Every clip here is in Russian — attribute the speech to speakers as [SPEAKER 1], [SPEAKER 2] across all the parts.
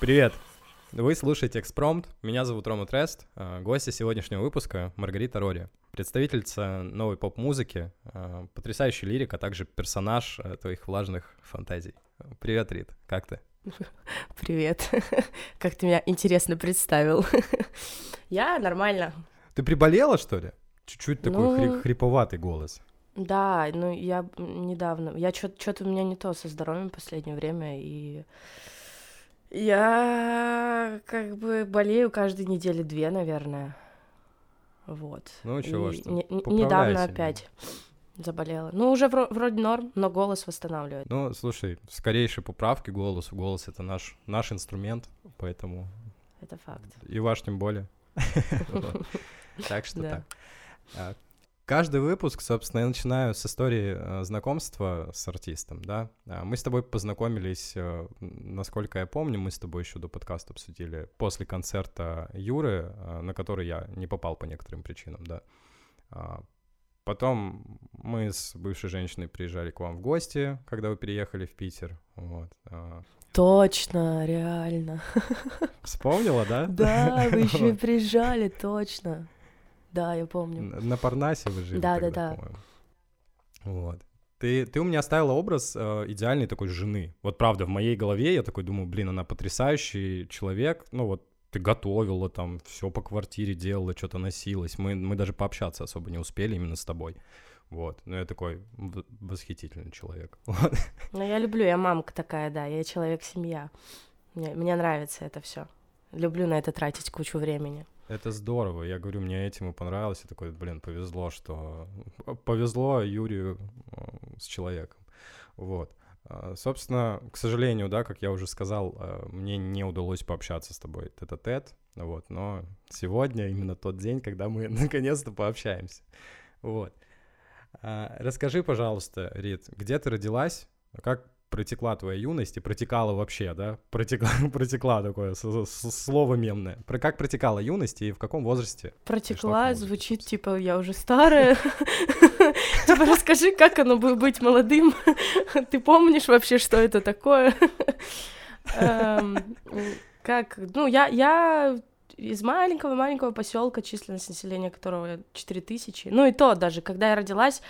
[SPEAKER 1] Привет! Вы слушаете «Экспромт». Меня зовут Рома Трест. А, Гостья сегодняшнего выпуска — Маргарита Рори. Представительница новой поп-музыки, а, потрясающий лирик, а также персонаж а, твоих влажных фантазий. Привет, Рит, как ты?
[SPEAKER 2] Привет. Как ты меня интересно представил. Я нормально.
[SPEAKER 1] Ты приболела, что ли? Чуть-чуть такой
[SPEAKER 2] Ну,
[SPEAKER 1] хри- хриповатый голос.
[SPEAKER 2] Да, ну я недавно... Я что-то у меня не то со здоровьем в последнее время, и... Я как бы болею каждые недели две, наверное. Вот.
[SPEAKER 1] Ну, чего ж
[SPEAKER 2] не- недавно опять заболела. Ну, уже вро- вроде норм, но голос восстанавливает.
[SPEAKER 1] Ну, слушай, скорейшей поправки голосу. Голос — это наш, наш инструмент, поэтому
[SPEAKER 2] Это факт.
[SPEAKER 1] и ваш тем более. Так что так. Каждый выпуск, собственно, я начинаю с истории э, знакомства с артистом, да. А, Мы с тобой познакомились, э, насколько я помню, мы с тобой еще до подкаста обсудили, после концерта Юры, э, на который я не попал по некоторым причинам, да. А, Потом мы с бывшей женщиной приезжали к вам в гости, когда вы переехали в Питер. Вот. А,
[SPEAKER 2] Точно, реально.
[SPEAKER 1] Вспомнила, да?
[SPEAKER 2] Да, вы еще и приезжали, точно. Да, я помню.
[SPEAKER 1] Н- На Парнасе вы жили
[SPEAKER 2] Да, да,
[SPEAKER 1] тогда,
[SPEAKER 2] да.
[SPEAKER 1] по-моему. Вот. Ты, ты у меня оставила образ э, идеальной такой жены. Вот правда, в моей голове я такой думаю, блин, она потрясающий человек. Ну вот ты готовила там, все по квартире делала, что-то носилась. Мы, мы даже пообщаться особо не успели именно с тобой. Вот. Ну я такой восхитительный человек. Вот.
[SPEAKER 2] Ну, я люблю, я мамка такая, да, я человек-семья. Мне, мне нравится это все. Люблю на это тратить кучу времени.
[SPEAKER 1] Это здорово. Я говорю, мне этим и понравилось. Я такой, блин, повезло, что... Повезло Юрию э, с человеком. Вот. А, Собственно, к сожалению, да, как я уже сказал, э, мне не удалось пообщаться с тобой тет-а-тет, вот, но сегодня именно тот день, когда мы наконец-то пообщаемся. Вот. А, Расскажи, пожалуйста, Рит, где ты родилась, как протекла твоя юность и протекала вообще, да? Протекла, протекла такое слово мемное. Про как протекала юность и в каком возрасте?
[SPEAKER 2] Протекла, звучит типа я уже старая. Типа расскажи, как оно было быть молодым. Ты помнишь вообще, что это такое? Эм, Как, ну, я, я из маленького-маленького поселка, численность населения которого 4000. Ну и то даже, когда я родилась,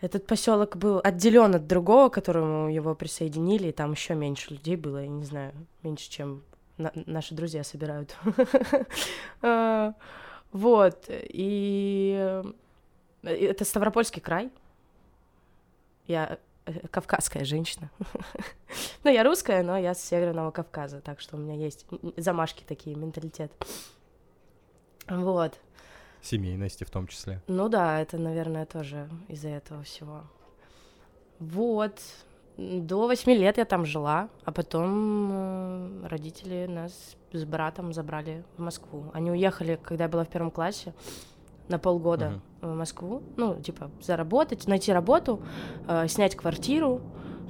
[SPEAKER 2] этот поселок был отделен от другого, к которому его присоединили, и там еще меньше людей было, я не знаю, меньше, чем на- наши друзья собирают. А, Вот, и э, это Ставропольский край. Я э, кавказская женщина. Ну, я русская, но я с Северного Кавказа, так что у меня есть замашки такие, менталитет. Вот.
[SPEAKER 1] Семейности в том числе.
[SPEAKER 2] Ну да, это, наверное, тоже из-за этого всего. Вот. До восьми лет я там жила, а потом э, родители нас с братом забрали в Москву. Они уехали, когда я была в первом классе, на полгода в Москву. Ну, типа, заработать, найти работу, э, снять квартиру,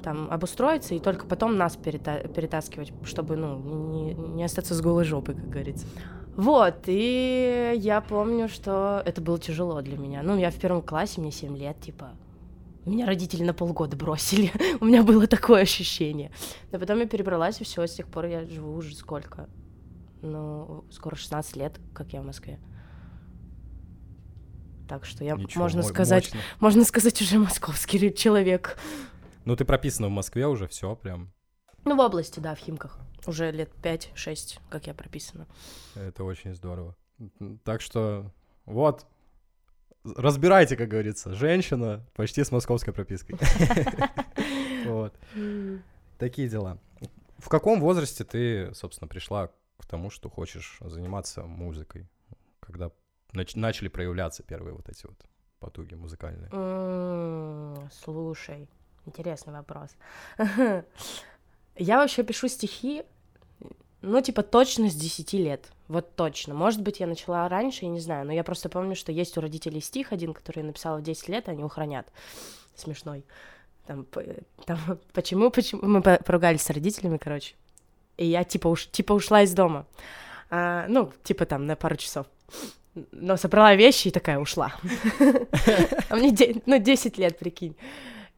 [SPEAKER 2] там, обустроиться, и только потом нас перета- перетаскивать, чтобы, ну, не, не остаться с голой жопой, как говорится. Вот, и я помню, что это было тяжело для меня. Ну, я в первом классе, мне 7 лет, типа, меня родители на полгода бросили. У меня было такое ощущение. Но потом я перебралась, и все, с тех пор я живу уже сколько? Ну, скоро 16 лет, как я в Москве. Так что я,
[SPEAKER 1] Ничего,
[SPEAKER 2] можно
[SPEAKER 1] мо-
[SPEAKER 2] сказать,
[SPEAKER 1] мощно.
[SPEAKER 2] можно сказать, уже московский человек.
[SPEAKER 1] Ну, ты прописана в Москве уже, все прям.
[SPEAKER 2] Ну, в области, да, в Химках. Уже лет 5-6, как я прописана.
[SPEAKER 1] Это очень здорово. Так что вот, разбирайте, как говорится, женщина почти с московской пропиской. Вот. Такие дела. В каком возрасте ты, собственно, пришла к тому, что хочешь заниматься музыкой? Когда нач- начали проявляться первые вот эти вот потуги музыкальные?
[SPEAKER 2] Слушай, интересный вопрос. Я вообще пишу стихи, ну, типа, точно с 10 лет. Вот точно. Может быть, я начала раньше, я не знаю, но я просто помню, что есть у родителей стих один, который я написала в 10 лет, они его. Смешной. Там, там почему, почему... Мы по- поругались с родителями, короче. И я, типа, уж, типа ушла из дома. А, ну, типа, там, на пару часов. Но собрала вещи и такая ушла. А мне, ну, 10 лет, прикинь.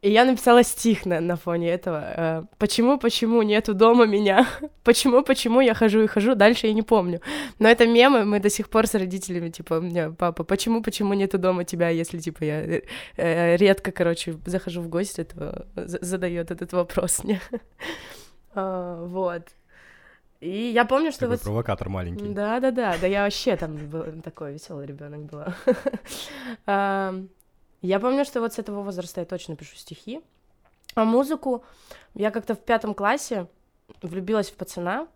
[SPEAKER 2] И я написала стих на, на фоне этого. Э, почему, почему нету дома меня? почему, почему я хожу и хожу? Дальше я не помню. Но это мемы, мы до сих пор с родителями, типа, у меня папа, почему, почему нету дома тебя, если, типа, я э, э редко, короче, захожу в гости, то задает этот вопрос мне. а, вот. И я помню, что
[SPEAKER 1] Такой
[SPEAKER 2] вот...
[SPEAKER 1] провокатор маленький.
[SPEAKER 2] Да, да, да, да, я вообще там был, такой веселый ребенок была. Я помню, что вот с этого возраста я точно пишу стихи. А музыку я как-то в пятом классе влюбилась в пацана.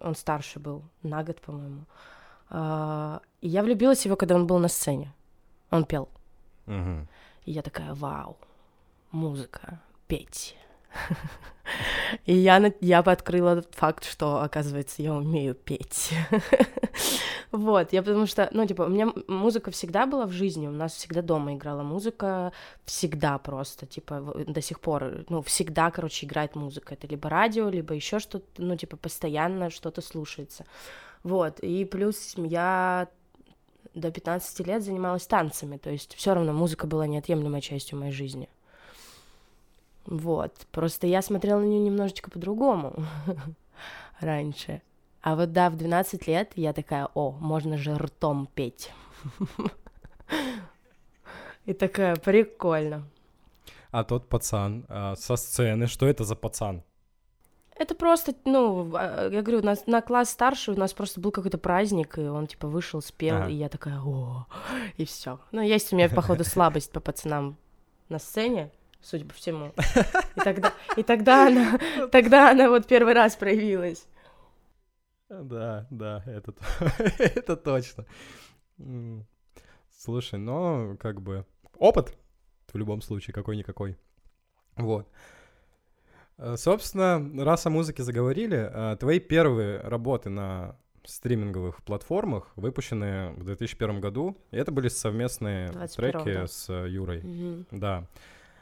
[SPEAKER 2] Он старше был, на год, по-моему. А, и я влюбилась в его, когда он был на сцене. Он пел.
[SPEAKER 1] Угу.
[SPEAKER 2] И я такая, вау, музыка, петь. И я, я открыла факт, что, оказывается, я умею петь. Вот, я потому что, ну, типа, у меня музыка всегда была в жизни, у нас всегда дома играла музыка, всегда просто, типа, до сих пор, ну, всегда, короче, играет музыка. Это либо радио, либо еще что-то, ну, типа, постоянно что-то слушается. Вот, и плюс я до 15 лет занималась танцами, то есть все равно музыка была неотъемлемой частью моей жизни. Вот. Просто я смотрела на нее немножечко по-другому раньше. А вот да, в 12 лет я такая, о, можно же ртом петь. И такая, прикольно.
[SPEAKER 1] А тот пацан а, со сцены, что это за пацан?
[SPEAKER 2] Это просто, ну, а, я говорю, на, на класс старше у нас просто был какой-то праздник, и он, типа, вышел, спел, ага. и я такая, о, и все. Ну, есть у меня, походу, слабость по пацанам на сцене, судя по всему. И тогда, и тогда она, тогда она вот первый раз проявилась.
[SPEAKER 1] Да, да, это, это точно. Слушай, но как бы опыт в любом случае какой-никакой. Вот. Э, собственно, раз о музыке заговорили, э, твои первые работы на стриминговых платформах, выпущенные в 2001 году, и это были совместные треки да. с Юрой.
[SPEAKER 2] Угу.
[SPEAKER 1] Да.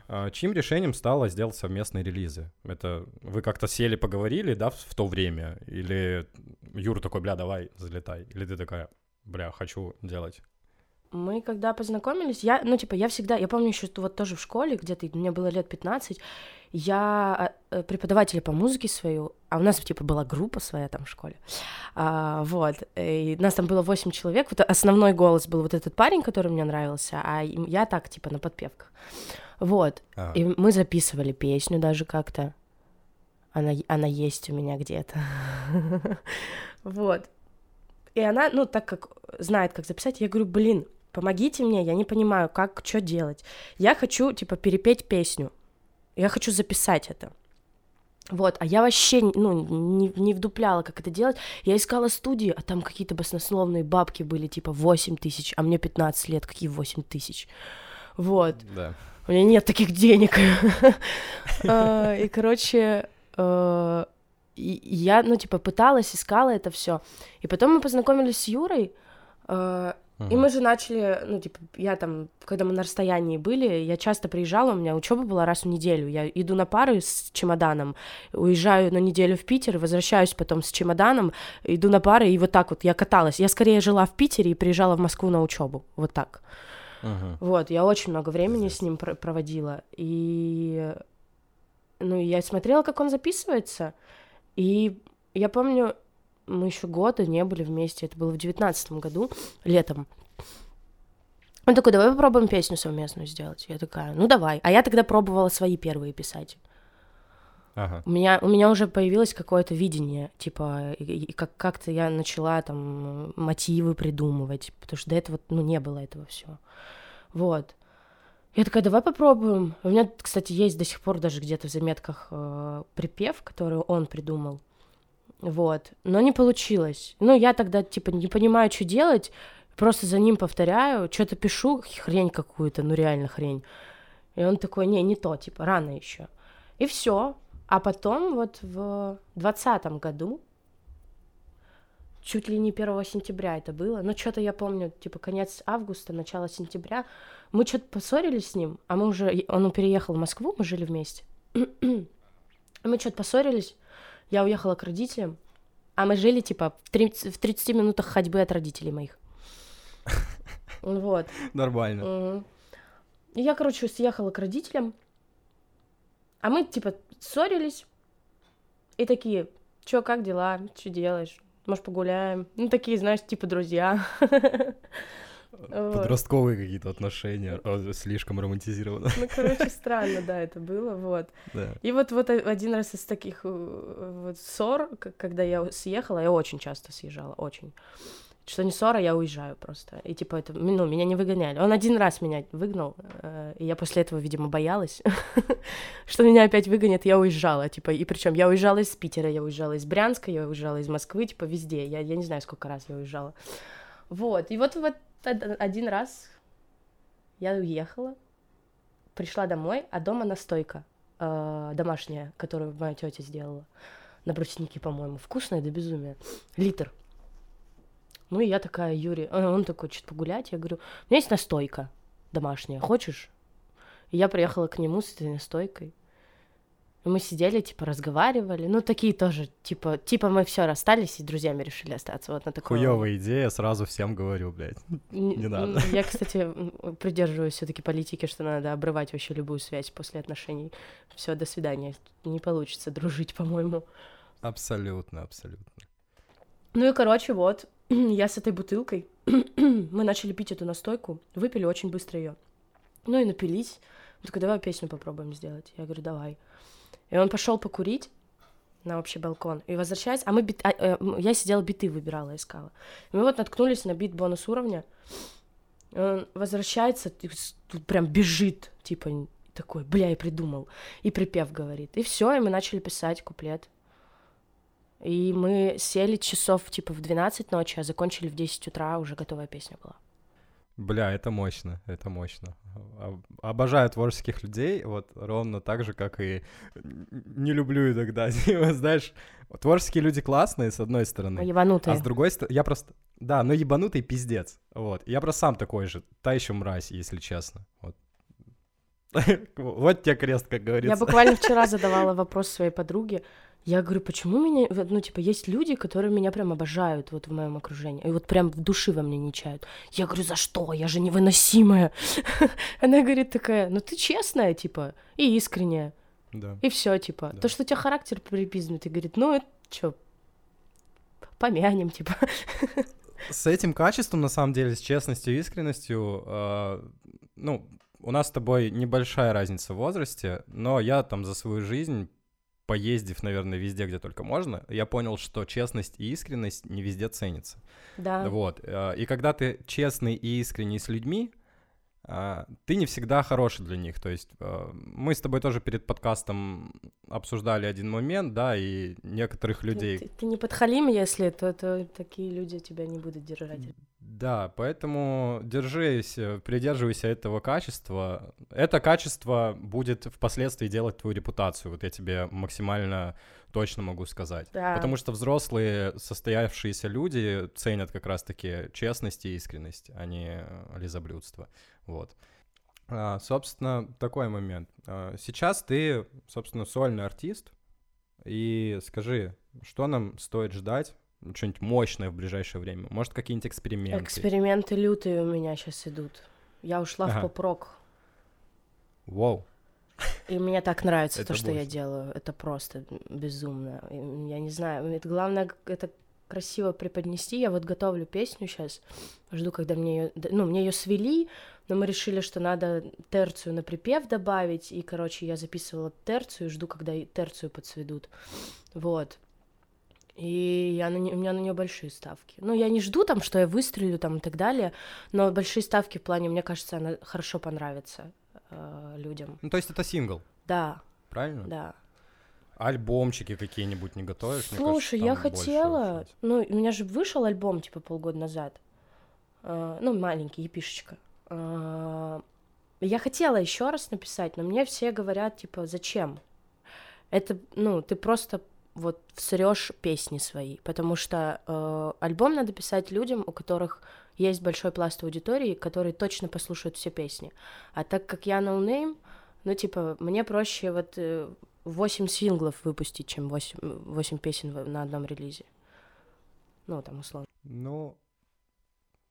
[SPEAKER 1] А, чьим решением стало сделать совместные релизы? Это вы как-то сели, поговорили, да, в то время? Или Юр такой, бля, давай, залетай? Или ты такая, бля, хочу делать?
[SPEAKER 2] Мы когда познакомились, я, ну, типа, я всегда, я помню еще вот тоже в школе, где-то, мне было лет 15, я э, преподавателя по музыке свою, а у нас, типа, была группа своя там в школе, а, вот, и нас там было 8 человек, вот основной голос был вот этот парень, который мне нравился, а я так, типа, на подпевках. Вот. А. И мы записывали песню даже как-то. Она, она есть у меня где-то. вот. И она, ну, так как знает, как записать, я говорю, блин, помогите мне, я не понимаю, как, что делать. Я хочу, типа, перепеть песню. Я хочу записать это. Вот, а я вообще, ну, не, не вдупляла, как это делать. Я искала студии, а там какие-то баснословные бабки были, типа, 8 тысяч, а мне 15 лет, какие 8 тысяч. Вот.
[SPEAKER 1] Да
[SPEAKER 2] у меня нет таких денег. А, и, короче, э, я, ну, типа, пыталась, искала это все. И потом мы познакомились с Юрой, э, и мы же начали, ну, типа, я там, когда мы на расстоянии были, я часто приезжала, у меня учеба была раз в неделю. Я иду на пары с чемоданом, уезжаю на неделю в Питер, возвращаюсь потом с чемоданом, иду на пары, и вот так вот я каталась. Я скорее жила в Питере и приезжала в Москву на учебу. Вот так.
[SPEAKER 1] Uh-huh.
[SPEAKER 2] Вот, я очень много времени Здесь. с ним пр- проводила. И, ну, я смотрела, как он записывается. И я помню, мы еще года не были вместе. Это было в девятнадцатом году, летом. Он такой, давай попробуем песню совместную сделать. Я такая, ну давай. А я тогда пробовала свои первые писать.
[SPEAKER 1] Ага.
[SPEAKER 2] У меня у меня уже появилось какое-то видение, типа, и, и как как-то я начала там мотивы придумывать, потому что до этого ну не было этого всего. Вот. Я такая, давай попробуем. У меня, кстати, есть до сих пор даже где-то в заметках э, припев, который он придумал. Вот. Но не получилось. Ну, я тогда, типа, не понимаю, что делать. Просто за ним повторяю, что-то пишу, хрень какую-то, ну реально хрень. И он такой, не, не то, типа, рано еще. И все. А потом вот в двадцатом году, чуть ли не 1 сентября это было, ну что-то я помню, типа конец августа, начало сентября, мы что-то поссорились с ним, а мы уже, он переехал в Москву, мы жили вместе. мы что-то поссорились, я уехала к родителям, а мы жили, типа, в 30, в 30 минутах ходьбы от родителей моих. Вот.
[SPEAKER 1] Нормально.
[SPEAKER 2] И я, короче, съехала к родителям, А мы, типа, ссорились и такие, чё, как дела, что делаешь? Может, погуляем? Ну, такие, знаешь, типа друзья.
[SPEAKER 1] Подростковые какие-то отношения, а, слишком романтизировано.
[SPEAKER 2] Ну, короче, странно, да, это было, вот.
[SPEAKER 1] Да.
[SPEAKER 2] И вот, вот один раз из таких э, вот ссор, когда я съехала, я очень часто съезжала, очень. Что не ссора, я уезжаю просто. И типа это, ну, меня не выгоняли. Он один раз меня выгнал, э, и я после этого, видимо, боялась, что меня опять выгонят, я уезжала, типа, и причем я уезжала из Питера, я уезжала из Брянска, я уезжала из Москвы, типа, везде. Я, я не знаю, сколько раз я уезжала. Вот, и вот, вот один раз я уехала, пришла домой, а дома настойка э, домашняя, которую моя тетя сделала на бруснике, по-моему, вкусная до безумия, литр. Ну и я такая, Юрий, э, он такой, что-то погулять, я говорю, у меня есть настойка домашняя, хочешь? И я приехала к нему с этой настойкой. И мы сидели, типа, разговаривали. Ну, такие тоже, типа, типа мы все расстались и друзьями решили остаться. Вот на такой.
[SPEAKER 1] Хуёвая идея, сразу всем говорю, блядь. Не, не надо.
[SPEAKER 2] Я, кстати, придерживаюсь все таки политики, что надо обрывать вообще любую связь после отношений. Все, до свидания. Не получится дружить, по-моему.
[SPEAKER 1] Абсолютно, абсолютно.
[SPEAKER 2] Ну и, короче, вот, я с этой бутылкой, мы начали пить эту настойку, выпили очень быстро ее. Ну и напились. Он такой, давай песню попробуем сделать. Я говорю, давай. И он пошел покурить на общий балкон. И возвращаясь, а мы бит... а, э, я сидела биты выбирала, искала. И мы вот наткнулись на бит бонус уровня. И он возвращается, тут прям бежит, типа такой, бля, я придумал. И припев говорит. И все, и мы начали писать куплет. И мы сели часов типа в 12 ночи, а закончили в 10 утра, уже готовая песня была.
[SPEAKER 1] Бля, это мощно, это мощно. Обожаю творческих людей, вот ровно так же, как и не люблю иногда. Знаешь, творческие люди классные, с одной стороны.
[SPEAKER 2] Ебанутые.
[SPEAKER 1] А с другой стороны, я просто... Да, но ебанутый пиздец. Вот. Я просто сам такой же. Та еще мразь, если честно. Вот. Вот тебе крест, как говорится.
[SPEAKER 2] Я буквально вчера задавала вопрос своей подруге. Я говорю, почему меня, ну, типа, есть люди, которые меня прям обожают вот в моем окружении, и вот прям в души во мне не чают. Я говорю, за что? Я же невыносимая. Она говорит такая, ну ты честная, типа, и искренняя.
[SPEAKER 1] Да.
[SPEAKER 2] И все, типа. Да. То, что у тебя характер припизнутый, говорит, ну, это что, помянем, типа.
[SPEAKER 1] С этим качеством, на самом деле, с честностью и искренностью, э, ну, у нас с тобой небольшая разница в возрасте, но я там за свою жизнь поездив, наверное, везде, где только можно, я понял, что честность и искренность не везде ценятся.
[SPEAKER 2] Да.
[SPEAKER 1] Вот. Э, и когда ты честный и искренний с людьми, ты не всегда хороший для них. То есть э, мы с тобой тоже перед подкастом обсуждали один момент, да, и некоторых людей...
[SPEAKER 2] Ты, ты не подхалим, если, то, то такие люди тебя не будут держать.
[SPEAKER 1] Да, поэтому держись, придерживайся этого качества. Это качество будет впоследствии делать твою репутацию, вот я тебе максимально точно могу сказать.
[SPEAKER 2] Да.
[SPEAKER 1] Потому что взрослые, состоявшиеся люди ценят как раз-таки честность и искренность, а не лизоблюдство. Вот. А, собственно, такой момент. А, сейчас ты, собственно, сольный артист, и скажи, что нам стоит ждать что-нибудь мощное в ближайшее время? Может, какие-нибудь эксперименты?
[SPEAKER 2] Эксперименты лютые у меня сейчас идут. Я ушла ага. в поп-рок.
[SPEAKER 1] Вау.
[SPEAKER 2] И мне так нравится то, что я делаю. Это просто безумно. Я не знаю. Это главное, это красиво преподнести. Я вот готовлю песню сейчас. Жду, когда мне ее... Ну, мне ее свели, но мы решили, что надо терцию на припев добавить. И, короче, я записывала терцию, жду, когда терцию подсведут. Вот. И я на не, у меня на нее большие ставки. Ну, я не жду там, что я выстрелю там и так далее, но большие ставки в плане, мне кажется, она хорошо понравится э, людям.
[SPEAKER 1] Ну, то есть это сингл?
[SPEAKER 2] Да.
[SPEAKER 1] Правильно?
[SPEAKER 2] Да.
[SPEAKER 1] Альбомчики какие-нибудь не готовишь?
[SPEAKER 2] Слушай, кажется, я хотела... Ну, у меня же вышел альбом, типа, полгода назад. Э, ну, маленький, епишечка. Э, я хотела еще раз написать, но мне все говорят, типа, зачем? Это, ну, ты просто вот всрешь песни свои, потому что э, альбом надо писать людям, у которых есть большой пласт аудитории, которые точно послушают все песни. А так как я no name, ну типа мне проще вот э, 8 синглов выпустить, чем 8, 8 песен на одном релизе. Ну, там условно.
[SPEAKER 1] Ну,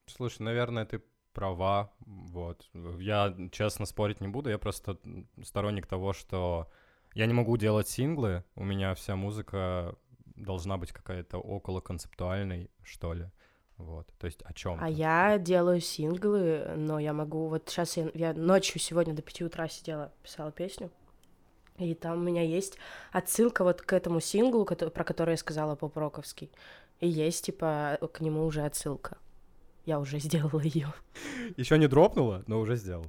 [SPEAKER 1] слушай, наверное, ты права, вот. Я, честно, спорить не буду, я просто сторонник того, что Я не могу делать синглы, у меня вся музыка должна быть какая-то около концептуальной, что ли. Вот, то есть о чем?
[SPEAKER 2] А я делаю синглы, но я могу... Вот сейчас я, я ночью сегодня до 5 утра сидела, писала песню, и там у меня есть отсылка вот к этому синглу, который, про который я сказала по Проковский. И есть, типа, к нему уже отсылка. Я уже сделала ее.
[SPEAKER 1] Еще не дропнула, но уже сделала.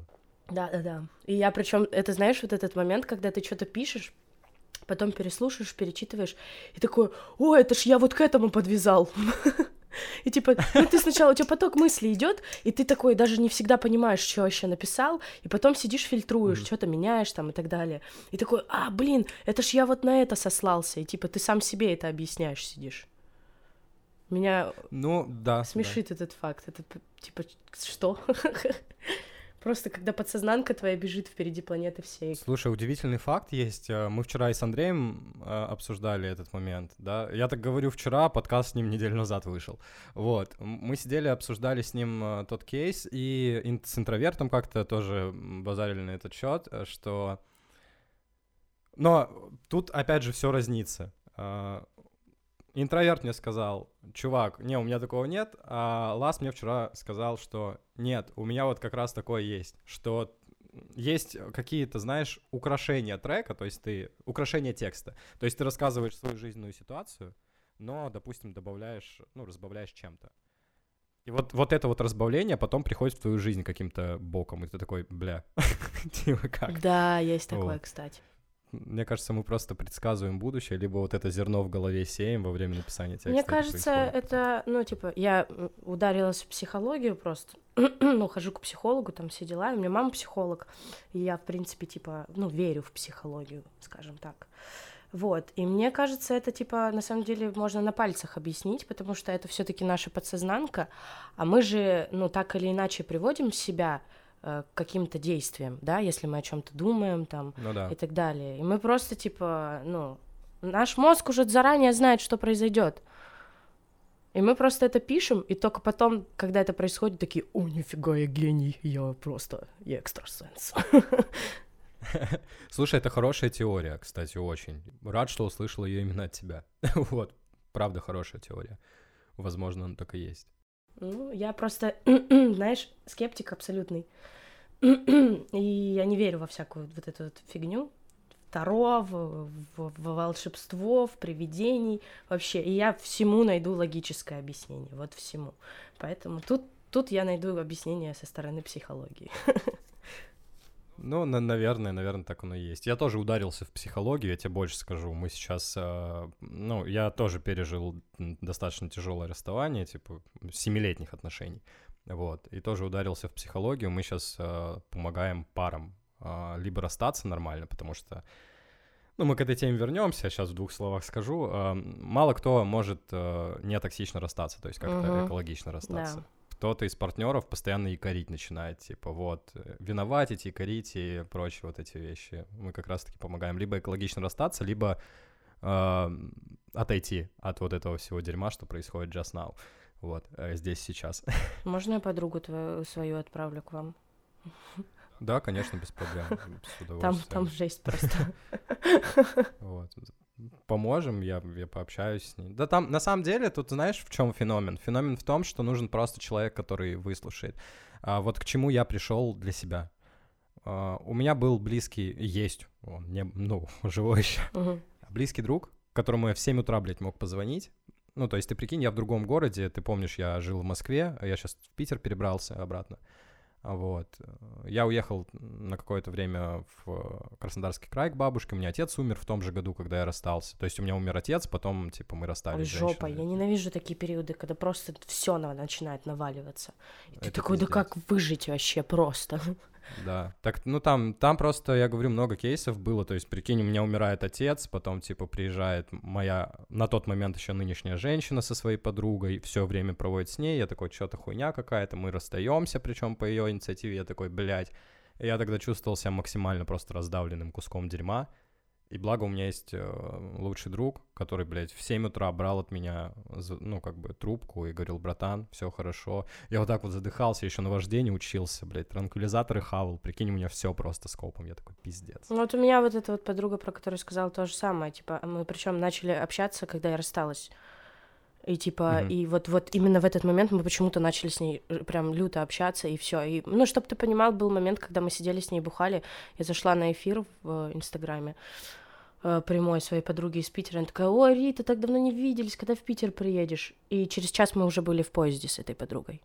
[SPEAKER 2] Да, да, да. И я причем, это знаешь, вот этот момент, когда ты что-то пишешь, потом переслушаешь, перечитываешь, и такой, о, это ж я вот к этому подвязал. И типа, ну ты сначала, у тебя поток мыслей идет, и ты такой даже не всегда понимаешь, что вообще написал, и потом сидишь, фильтруешь, mm-hmm. что-то меняешь там и так далее. И такой, а, блин, это ж я вот на это сослался. И типа ты сам себе это объясняешь, сидишь. Меня
[SPEAKER 1] ну, да,
[SPEAKER 2] смешит
[SPEAKER 1] да.
[SPEAKER 2] этот факт. Это типа, что? Просто когда подсознанка твоя бежит впереди планеты всей.
[SPEAKER 1] Слушай, удивительный факт есть. Э, мы вчера и с Андреем э, обсуждали этот момент, да. Я так говорю вчера, подкаст с ним неделю назад вышел. Вот. Мы сидели, обсуждали с ним э, тот кейс, и с интровертом как-то тоже базарили на этот счет, что... Но тут, опять же, все разнится. Интроверт мне сказал, чувак, не, у меня такого нет, а Лас мне вчера сказал, что нет, у меня вот как раз такое есть, что есть какие-то, знаешь, украшения трека, то есть ты, украшения текста, то есть ты рассказываешь свою жизненную ситуацию, но, допустим, добавляешь, ну, разбавляешь чем-то. И вот, вот это вот разбавление потом приходит в твою жизнь каким-то боком, и ты такой, бля, типа как?
[SPEAKER 2] Да, есть такое, кстати.
[SPEAKER 1] Мне кажется, мы просто предсказываем будущее, либо вот это зерно в голове сеем во время написания текста.
[SPEAKER 2] Мне кажется, это, ну, типа, я ударилась в психологию просто, ну, хожу к психологу, там все дела, у меня мама психолог, и я, в принципе, типа, ну, верю в психологию, скажем так. Вот, и мне кажется, это, типа, на самом деле можно на пальцах объяснить, потому что это все таки наша подсознанка, а мы же, ну, так или иначе приводим себя Э, каким-то действиям, да, если мы о чем-то думаем там
[SPEAKER 1] ну, да.
[SPEAKER 2] и так далее. И мы просто типа, ну, наш мозг уже заранее знает, что произойдет. И мы просто это пишем, и только потом, когда это происходит, такие, о, нифига, я гений, я просто, я экстрасенс.
[SPEAKER 1] Слушай, это хорошая теория, кстати, очень. Рад, что услышал ее именно от тебя. вот, правда, хорошая теория. Возможно, она так и есть.
[SPEAKER 2] Ну, я просто, знаешь, скептик абсолютный. И я не верю во всякую вот эту вот фигню. Таро, в, в, в волшебство, в привидений вообще. И я всему найду логическое объяснение, вот всему. Поэтому тут, тут я найду объяснение со стороны психологии.
[SPEAKER 1] Ну, на- наверное, наверное, так оно и есть. Я тоже ударился в психологию, я тебе больше скажу. Мы сейчас, э, ну, я тоже пережил достаточно тяжелое расставание, типа, семилетних отношений. Вот, и тоже ударился в психологию. Мы сейчас э, помогаем парам э, либо расстаться нормально, потому что, ну, мы к этой теме вернемся, сейчас в двух словах скажу. Э, мало кто может э, не токсично расстаться, то есть как-то угу. экологично расстаться. Да. Кто-то из партнеров постоянно якорить начинает, типа, вот, виноватить, якорить и прочие вот эти вещи. Мы как раз-таки помогаем либо экологично расстаться, либо э, отойти от вот этого всего дерьма, что происходит just now. Вот, э, здесь сейчас.
[SPEAKER 2] Можно я подругу твою свою отправлю к вам?
[SPEAKER 1] Да, конечно, без проблем.
[SPEAKER 2] Там, там жесть просто.
[SPEAKER 1] Вот. Поможем, я, я пообщаюсь с ней. Да там, на самом деле, тут знаешь, в чем феномен? Феномен в том, что нужен просто человек, который выслушает. А вот к чему я пришел для себя. А, у меня был близкий, есть, он не, ну, живой еще, близкий друг, которому я в 7 утра, блядь, мог позвонить, ну, то есть ты прикинь, я в другом городе, ты помнишь, я жил в Москве, а я сейчас в Питер перебрался обратно. Вот. Я уехал на какое-то время в Краснодарский край к бабушке. У меня отец умер в том же году, когда я расстался. То есть у меня умер отец, потом, типа, мы расстались. Ой,
[SPEAKER 2] жопа. Я ненавижу такие периоды, когда просто все начинает наваливаться. И ты такой, пиздец. да как выжить вообще просто?
[SPEAKER 1] Да. Так, ну там, там просто, я говорю, много кейсов было. То есть, прикинь, у меня умирает отец, потом, типа, приезжает моя, на тот момент еще нынешняя женщина со своей подругой, все время проводит с ней. Я такой, что-то хуйня какая-то, мы расстаемся, причем по ее инициативе. Я такой, блядь. я тогда чувствовал себя максимально просто раздавленным куском дерьма. И благо у меня есть э, лучший друг, который, блядь, в 7 утра брал от меня, ну, как бы, трубку и говорил, братан, все хорошо. Я вот так вот задыхался, еще на вождении учился, блядь, транквилизаторы хавал, прикинь, у меня все просто скопом, я такой, пиздец.
[SPEAKER 2] Ну, вот у меня вот эта вот подруга, про которую сказала, то же самое, типа, мы причем начали общаться, когда я рассталась. И типа, mm-hmm. и вот, вот именно в этот момент мы почему-то начали с ней прям люто общаться, и все. И, ну, чтобы ты понимал, был момент, когда мы сидели с ней бухали, я зашла на эфир в э, Инстаграме, э, прямой своей подруги из Питера. Она такая, ой, Рита, так давно не виделись, когда в Питер приедешь? И через час мы уже были в поезде с этой подругой.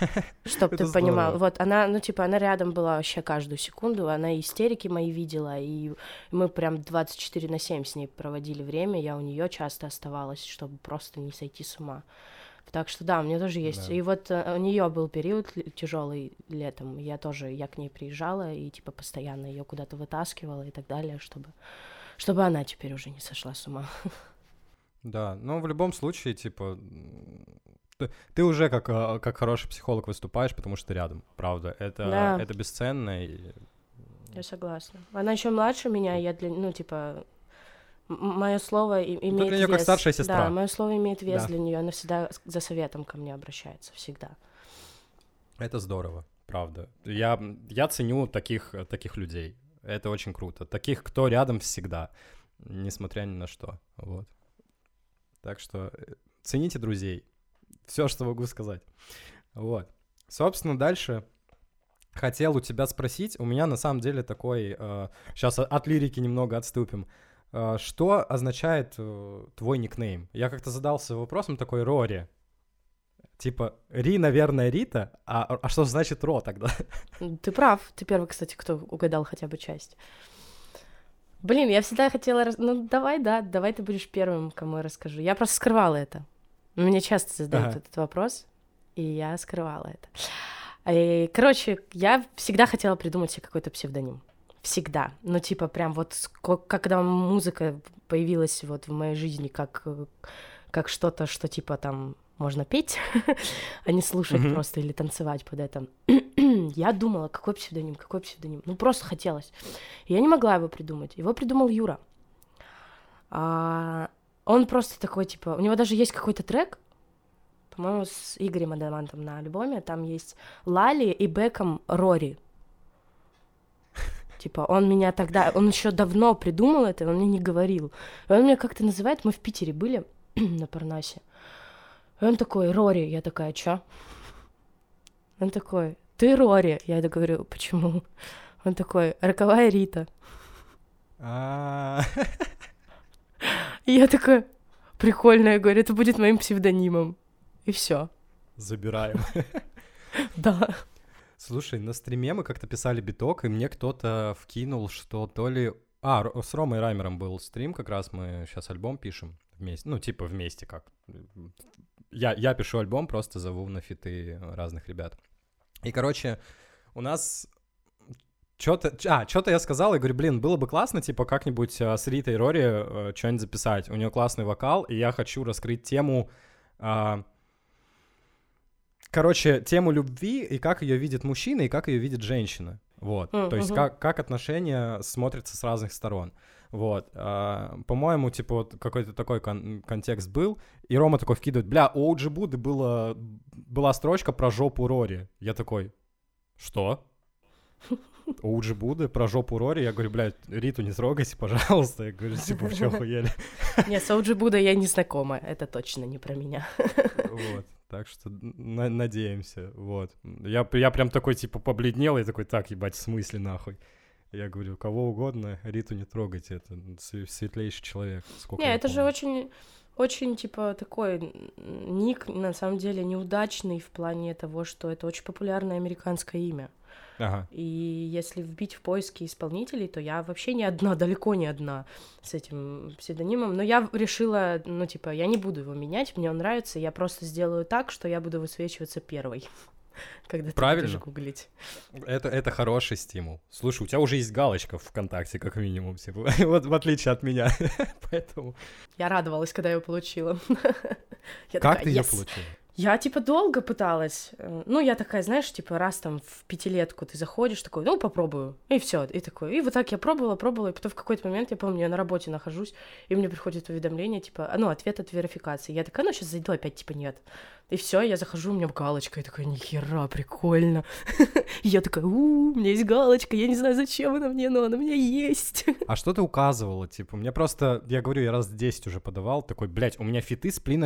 [SPEAKER 2] Чтоб ты понимал. Вот она, ну, типа, она рядом была вообще каждую секунду, она истерики мои видела, и мы прям 24 на 7 с ней проводили время, я у нее часто оставалась, чтобы просто не сойти с ума. Так что да, у меня тоже есть. Да. И вот э, у нее был период тяжелый летом. Я тоже, я к ней приезжала и типа постоянно ее куда-то вытаскивала и так далее, чтобы, чтобы она теперь уже не сошла с ума.
[SPEAKER 1] Да, но в любом случае, типа, ты, ты уже как, а, как хороший психолог выступаешь, потому что ты рядом, правда. Это, да. это бесценно. И...
[SPEAKER 2] Я согласна. Она еще младше меня, я для, ну, типа, мое слово и, имеет для нее
[SPEAKER 1] вес. как старшая сестра.
[SPEAKER 2] Да, мое слово имеет вес да. для нее. Она всегда за советом ко мне обращается, всегда.
[SPEAKER 1] Это здорово, правда. Я, я ценю таких, таких людей. Это очень круто. Таких, кто рядом всегда, несмотря ни на что. Вот. Так что э, цените друзей. Все, что могу сказать. Вот. Собственно, дальше хотел у тебя спросить. У меня на самом деле такой... Э, сейчас от лирики немного отступим. Э, что означает э, твой никнейм? Я как-то задался вопросом такой Рори. Типа, Ри, наверное, Рита, а, а что значит Ро тогда?
[SPEAKER 2] Ты прав. Ты первый, кстати, кто угадал хотя бы часть. Блин, я всегда хотела... Ну, давай, да, давай ты будешь первым, кому я расскажу. Я просто скрывала это. Мне часто задают ага. этот вопрос, и я скрывала это. И, короче, я всегда хотела придумать себе какой-то псевдоним. Всегда. Ну, типа, прям вот когда музыка появилась вот в моей жизни как, как что-то, что типа там можно петь, а не слушать mm-hmm. просто или танцевать под это. я думала, какой псевдоним, какой псевдоним. Ну, просто хотелось. И я не могла его придумать. Его придумал Юра. А, он просто такой, типа, у него даже есть какой-то трек, по-моему, с Игорем Адамантом на альбоме, там есть Лали и Беком Рори. Типа, он меня тогда, он еще давно придумал это, он мне не говорил. И он меня как-то называет, мы в Питере были на Парнасе. И он такой, Рори, я такая, чё? Он такой, ты Рори. Я это говорю, почему? Он такой, роковая Рита. И я такая, прикольно, я говорю, это будет моим псевдонимом. И все.
[SPEAKER 1] Забираем.
[SPEAKER 2] Да.
[SPEAKER 1] Слушай, на стриме мы как-то писали биток, и мне кто-то вкинул, что то ли... А, с Ромой Раймером был стрим, как раз мы сейчас альбом пишем вместе. Ну, типа вместе как. Я, я пишу альбом, просто зову на фиты разных ребят. И, короче, у нас что-то, а, что-то я сказал, и говорю, блин, было бы классно, типа, как-нибудь а, с Ритой Рори а, что-нибудь записать. У нее классный вокал, и я хочу раскрыть тему, а, короче, тему любви, и как ее видит мужчина, и как ее видит женщина. Вот, mm-hmm. то есть как, как отношения смотрятся с разных сторон. Вот, а, по-моему, типа, вот какой-то такой кон- контекст был, и Рома такой вкидывает, бля, у Оуджи Буды было, была строчка про жопу Рори. Я такой, что? Уджи Буды про жопу Рори. Я говорю, блядь, Риту не трогайте, пожалуйста. Я говорю, типа, в чё хуели?
[SPEAKER 2] Нет, с Уджи Буда я не знакома, это точно не про меня.
[SPEAKER 1] Вот, так что на надеемся, вот. Я, я прям такой, типа, побледнел, и такой, так, ебать, в смысле, нахуй? Я говорю, кого угодно, Риту не трогайте, это светлейший человек.
[SPEAKER 2] Сколько не, это помню. же очень, очень, типа, такой ник, на самом деле, неудачный в плане того, что это очень популярное американское имя.
[SPEAKER 1] Ага.
[SPEAKER 2] И если вбить в поиски исполнителей, то я вообще не одна, далеко не одна с этим псевдонимом. Но я решила, ну, типа, я не буду его менять, мне он нравится, я просто сделаю так, что я буду высвечиваться первой когда
[SPEAKER 1] Правильно.
[SPEAKER 2] ты будешь гуглить.
[SPEAKER 1] Это, это хороший стимул. Слушай, у тебя уже есть галочка в ВКонтакте, как минимум, типа, вот в отличие от меня, поэтому...
[SPEAKER 2] Я радовалась, когда я ее получила.
[SPEAKER 1] я как такая, ты yes. ее получила?
[SPEAKER 2] Я, типа, долго пыталась. Э, ну, я такая, знаешь, типа, раз там в пятилетку ты заходишь, такой, ну, попробую. И все, и такой. И вот так я пробовала, пробовала, и потом в какой-то момент, я помню, я на работе нахожусь, и мне приходит уведомление, типа, ну, ответ от верификации. Я такая, ну, сейчас зайду, опять, типа, нет. И все, я захожу, у меня галочка, и такая, нихера, прикольно. я такая, у, у меня есть галочка, я не знаю, зачем она мне, но она у меня есть.
[SPEAKER 1] а что ты указывала, типа, мне просто, я говорю, я раз 10 уже подавал, такой, блядь, у меня фиты с Плин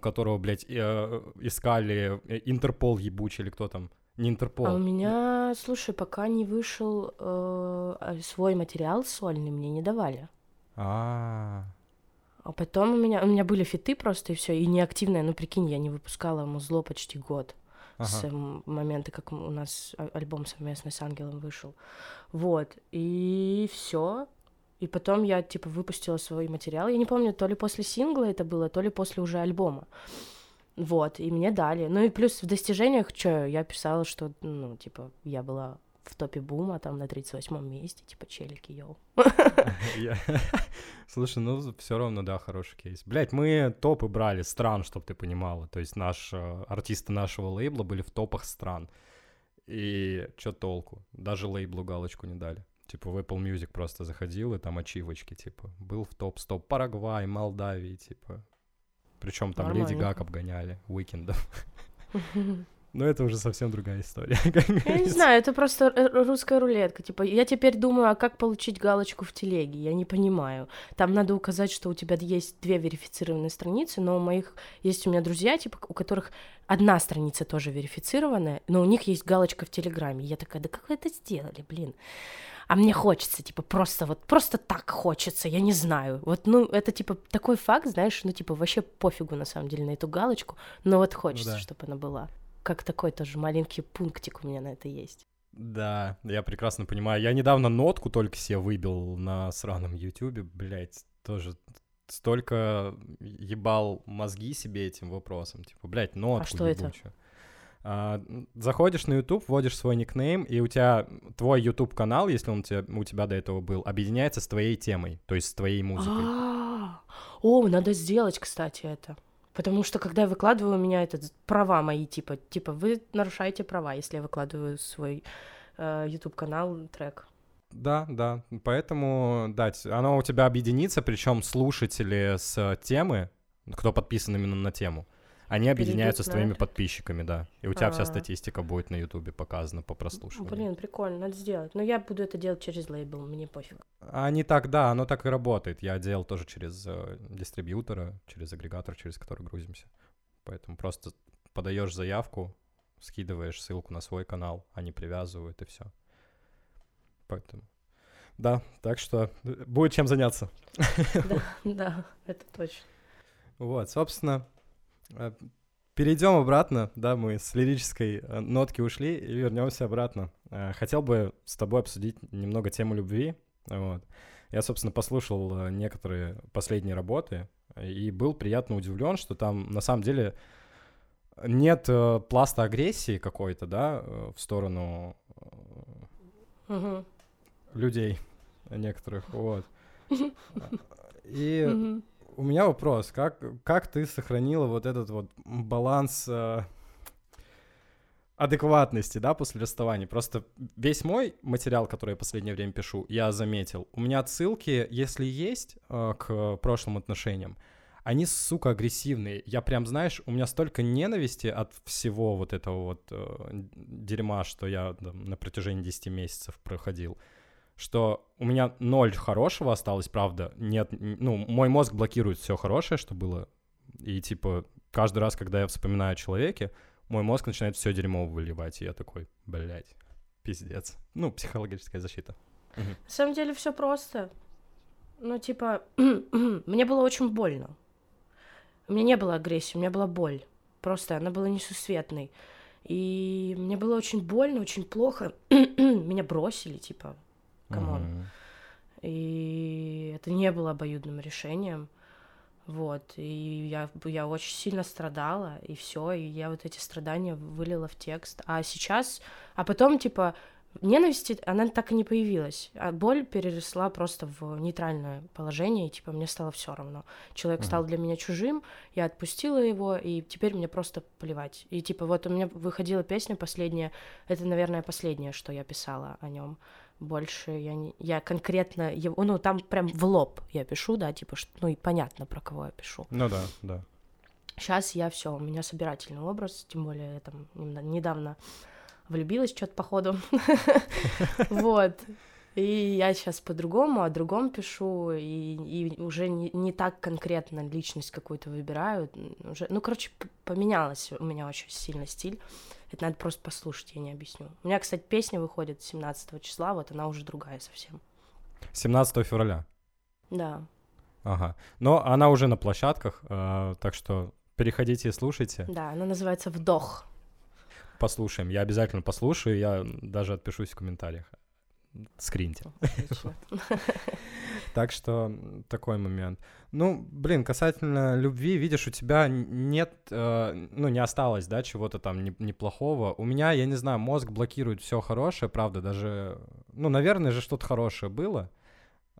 [SPEAKER 1] которого, блядь, э, искали э, Интерпол ебучий или кто там, не Интерпол.
[SPEAKER 2] А у меня, слушай, пока не вышел э, свой материал сольный, мне не давали.
[SPEAKER 1] А.
[SPEAKER 2] А потом у меня у меня были фиты просто и все, и неактивная, ну прикинь, я не выпускала музло почти год ага. с момента, как у нас альбом совместный с Ангелом вышел, вот и все. И потом я типа выпустила свой материал. Я не помню, то ли после сингла это было, то ли после уже альбома. Вот, и мне дали. Ну и плюс в достижениях, что я писала, что, ну, типа, я была в топе бума, там на 38-м месте, типа, челики, йоу.
[SPEAKER 1] Слушай, ну, все равно, да, хороший кейс. Блять, мы топы брали стран, чтобы ты понимала. То есть наш, э, артисты нашего лейбла были в топах стран. И что толку? Даже лейблу галочку не дали. Типа в Apple Music просто заходил, и там ачивочки, типа, был в топ-стоп Парагвай, Молдавии, типа. Причем там Леди Гак обгоняли, Уикендов. Но это уже совсем другая история.
[SPEAKER 2] Я не знаю, это просто русская рулетка. Типа, я теперь думаю, а как получить галочку в телеге? Я не понимаю. Там надо указать, что у тебя есть две верифицированные страницы, но у моих есть у меня друзья, типа, у которых одна страница тоже верифицированная, но у них есть галочка в Телеграме. Я такая, да как вы это сделали, блин? а мне хочется, типа, просто вот, просто так хочется, я не знаю. Вот, ну, это, типа, такой факт, знаешь, ну, типа, вообще пофигу, на самом деле, на эту галочку, но вот хочется, ну, да. чтобы она была как такой тоже маленький пунктик у меня на это есть.
[SPEAKER 1] Да, я прекрасно понимаю. Я недавно нотку только себе выбил на сраном Ютубе, блядь, тоже столько ебал мозги себе этим вопросом. Типа, блядь, нотку А
[SPEAKER 2] что ебучую. это?
[SPEAKER 1] А, заходишь на YouTube, вводишь свой никнейм, и у тебя твой YouTube канал, если он у тебя, у тебя до этого был, объединяется с твоей темой, то есть с твоей музыкой.
[SPEAKER 2] А, О, надо сделать, кстати, это. Потому что когда я выкладываю, у меня это права мои, типа, типа, вы нарушаете права, если я выкладываю свой э, YouTube канал трек.
[SPEAKER 1] Да, да. Поэтому, да, оно у тебя объединится, причем слушатели с темы, кто подписан именно на тему, они объединяются с твоими подписчиками, да. И у тебя А-а-а. вся а. статистика будет на Ютубе показана по прослушиванию.
[SPEAKER 2] Блин, прикольно, надо сделать. Но я буду это делать через лейбл, мне пофиг.
[SPEAKER 1] А не так, да, оно так и работает. Я делал тоже через э, дистрибьютора, через агрегатор, через который грузимся. Поэтому просто подаешь заявку, скидываешь ссылку на свой канал, они привязывают и все. Поэтому. Да, так что э, будет чем заняться.
[SPEAKER 2] Да, да, это точно.
[SPEAKER 1] Вот, собственно, перейдем обратно, да, мы с лирической э, нотки ушли и вернемся обратно. Э, хотел бы с тобой обсудить немного тему любви. Вот. Я, собственно, послушал некоторые последние работы и был приятно удивлен, что там на самом деле нет пласта агрессии какой-то, да, в сторону
[SPEAKER 2] угу.
[SPEAKER 1] людей некоторых, вот. И у меня вопрос. Как, как ты сохранила вот этот вот баланс э, адекватности, да, после расставания? Просто весь мой материал, который я последнее время пишу, я заметил, у меня отсылки, если есть э, к прошлым отношениям, они, сука, агрессивные. Я прям, знаешь, у меня столько ненависти от всего вот этого вот э, дерьма, что я да, на протяжении 10 месяцев проходил что у меня ноль хорошего осталось, правда. Нет, ну, мой мозг блокирует все хорошее, что было. И, типа, каждый раз, когда я вспоминаю о человеке, мой мозг начинает все дерьмо выливать. И я такой, блядь, пиздец. Ну, психологическая защита.
[SPEAKER 2] На самом деле все просто. Ну, типа, мне было очень больно. У меня не было агрессии, у меня была боль. Просто она была несусветной. И мне было очень больно, очень плохо. меня бросили, типа, come on. Mm-hmm. И это не было обоюдным решением. Вот, и я, я очень сильно страдала, и все, и я вот эти страдания вылила в текст. А сейчас, а потом, типа, Ненависть, она так и не появилась, а боль переросла просто в нейтральное положение, и, типа, мне стало все равно. Человек uh-huh. стал для меня чужим, я отпустила его, и теперь мне просто плевать. И, типа, вот у меня выходила песня последняя, это, наверное, последнее, что я писала о нем. Больше я не... Я конкретно его... Ну, там прям в лоб я пишу, да, типа, что... ну, и понятно, про кого я пишу.
[SPEAKER 1] Ну да, да.
[SPEAKER 2] Сейчас я все, у меня собирательный образ, тем более я там недавно влюбилась что-то походу. Вот. И я сейчас по-другому, о другом пишу, и, и уже не, не так конкретно личность какую-то выбираю. Уже, ну, короче, поменялась у меня очень сильно стиль. Это надо просто послушать, я не объясню. У меня, кстати, песня выходит 17 числа, вот она уже другая совсем.
[SPEAKER 1] 17 февраля?
[SPEAKER 2] Да.
[SPEAKER 1] Ага. Но она уже на площадках, э, так что переходите и слушайте.
[SPEAKER 2] Да, она называется «Вдох»
[SPEAKER 1] послушаем. Я обязательно послушаю, я даже отпишусь в комментариях. Скриньте. Так что такой момент. Ну, блин, касательно любви, видишь, у тебя нет, э, ну, не осталось, да, чего-то там неплохого. У меня, я не знаю, мозг блокирует все хорошее, правда, даже, ну, наверное же что-то хорошее было,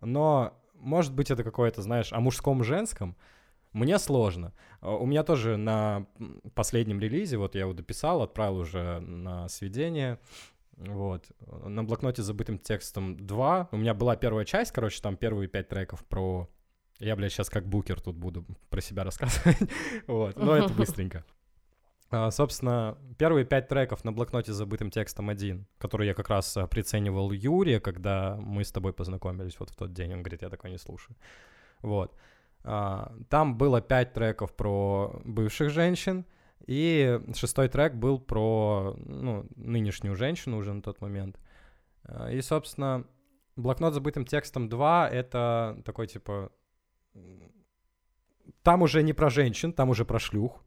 [SPEAKER 1] но, может быть, это какое-то, знаешь, о мужском-женском, мне сложно. А, у меня тоже на последнем релизе, вот я его дописал, отправил уже на сведение, вот. На блокноте с забытым текстом 2. У меня была первая часть, короче, там первые пять треков про... Я, блядь, сейчас как букер тут буду про себя рассказывать. вот, но это быстренько. А, собственно, первые пять треков на блокноте с забытым текстом один, который я как раз а, приценивал Юре, когда мы с тобой познакомились вот в тот день. Он говорит, я такой не слушаю. Вот. А, там было пять треков про бывших женщин, и шестой трек был про ну, нынешнюю женщину уже на тот момент. А, и, собственно, блокнот с забытым текстом 2 — это такой, типа... Там уже не про женщин, там уже про шлюх.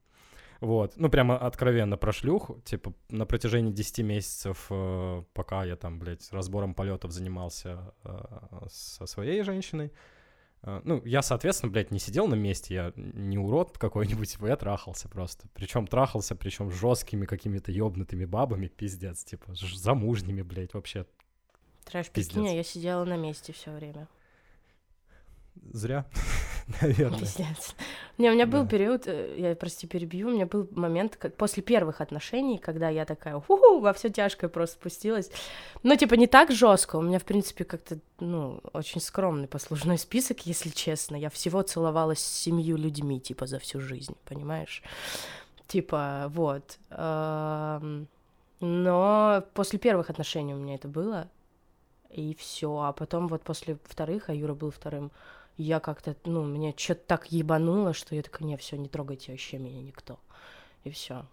[SPEAKER 1] Вот, ну прямо откровенно про шлюх, типа на протяжении 10 месяцев, э, пока я там, блядь, разбором полетов занимался э, со своей женщиной, ну, я, соответственно, блядь, не сидел на месте, я не урод какой-нибудь, типа, я трахался просто. Причем трахался, причем жесткими какими-то ёбнутыми бабами, пиздец, типа, замужними, блядь, вообще.
[SPEAKER 2] Трэш, пиздец. я сидела на месте все время.
[SPEAKER 1] Зря, наверное.
[SPEAKER 2] Пиздец. Не, у меня был да. период, э, я, прости, перебью, у меня был момент, как после первых отношений, когда я такая, уху, во все тяжкое просто спустилась. Ну, типа, не так жестко. У меня, в принципе, как-то, ну, очень скромный послужной список, если честно. Я всего целовалась с семью людьми, типа, за всю жизнь, понимаешь? Типа, вот. Но после первых отношений у меня это было, и все. А потом вот после вторых, а Юра был вторым, я как-то, ну, меня что-то так ебануло, что я такая, не, все, не трогайте вообще меня никто. И все.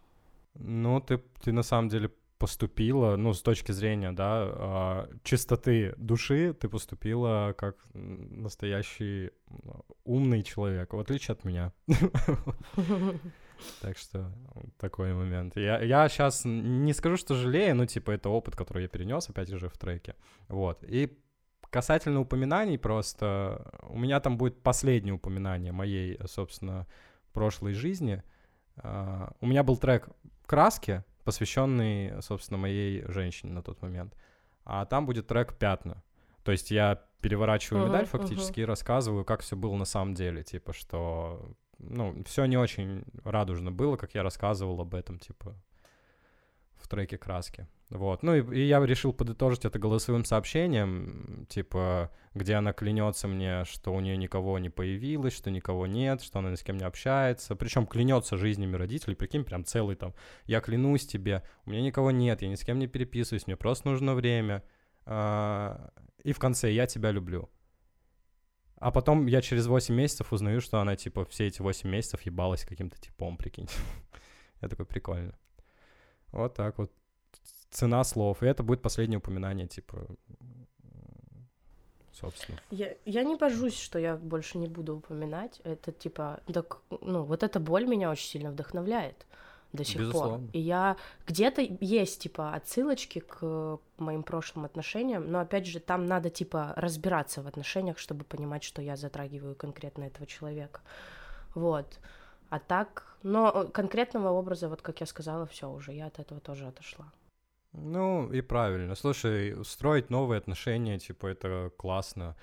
[SPEAKER 1] Ну, ты, ты на самом деле поступила, ну, с точки зрения, да, э, чистоты души, ты поступила как настоящий умный человек, в отличие от меня. Так что такой момент. Я, я сейчас не скажу, что жалею, но типа это опыт, который я перенес, опять же, в треке. Вот. И Касательно упоминаний просто, у меня там будет последнее упоминание моей, собственно, прошлой жизни. Uh, у меня был трек «Краски», посвященный, собственно, моей женщине на тот момент. А там будет трек «Пятна». То есть я переворачиваю uh-huh, медаль фактически uh-huh. и рассказываю, как все было на самом деле. Типа, что, ну, все не очень радужно было, как я рассказывал об этом, типа, в треке «Краски». Вот. Ну и, и я решил подытожить это голосовым сообщением, типа, где она клянется мне, что у нее никого не появилось, что никого нет, что она ни с кем не общается. Причем клянется жизнями родителей, прикинь, прям целый там. Я клянусь тебе, у меня никого нет, я ни с кем не переписываюсь, мне просто нужно время. А, и в конце я тебя люблю. А потом я через 8 месяцев узнаю, что она, типа, все эти 8 месяцев ебалась каким-то типом, прикинь. Я такой, прикольно. Вот так вот цена слов. И это будет последнее упоминание, типа, собственно.
[SPEAKER 2] Я, я не божусь, что я больше не буду упоминать. Это типа, так, ну, вот эта боль меня очень сильно вдохновляет до сих Безусловно. пор. И я где-то есть типа отсылочки к моим прошлым отношениям, но опять же там надо типа разбираться в отношениях, чтобы понимать, что я затрагиваю конкретно этого человека. Вот. А так, но конкретного образа, вот как я сказала, все уже, я от этого тоже отошла.
[SPEAKER 1] Ну, и правильно. Слушай, строить новые отношения, типа, это классно.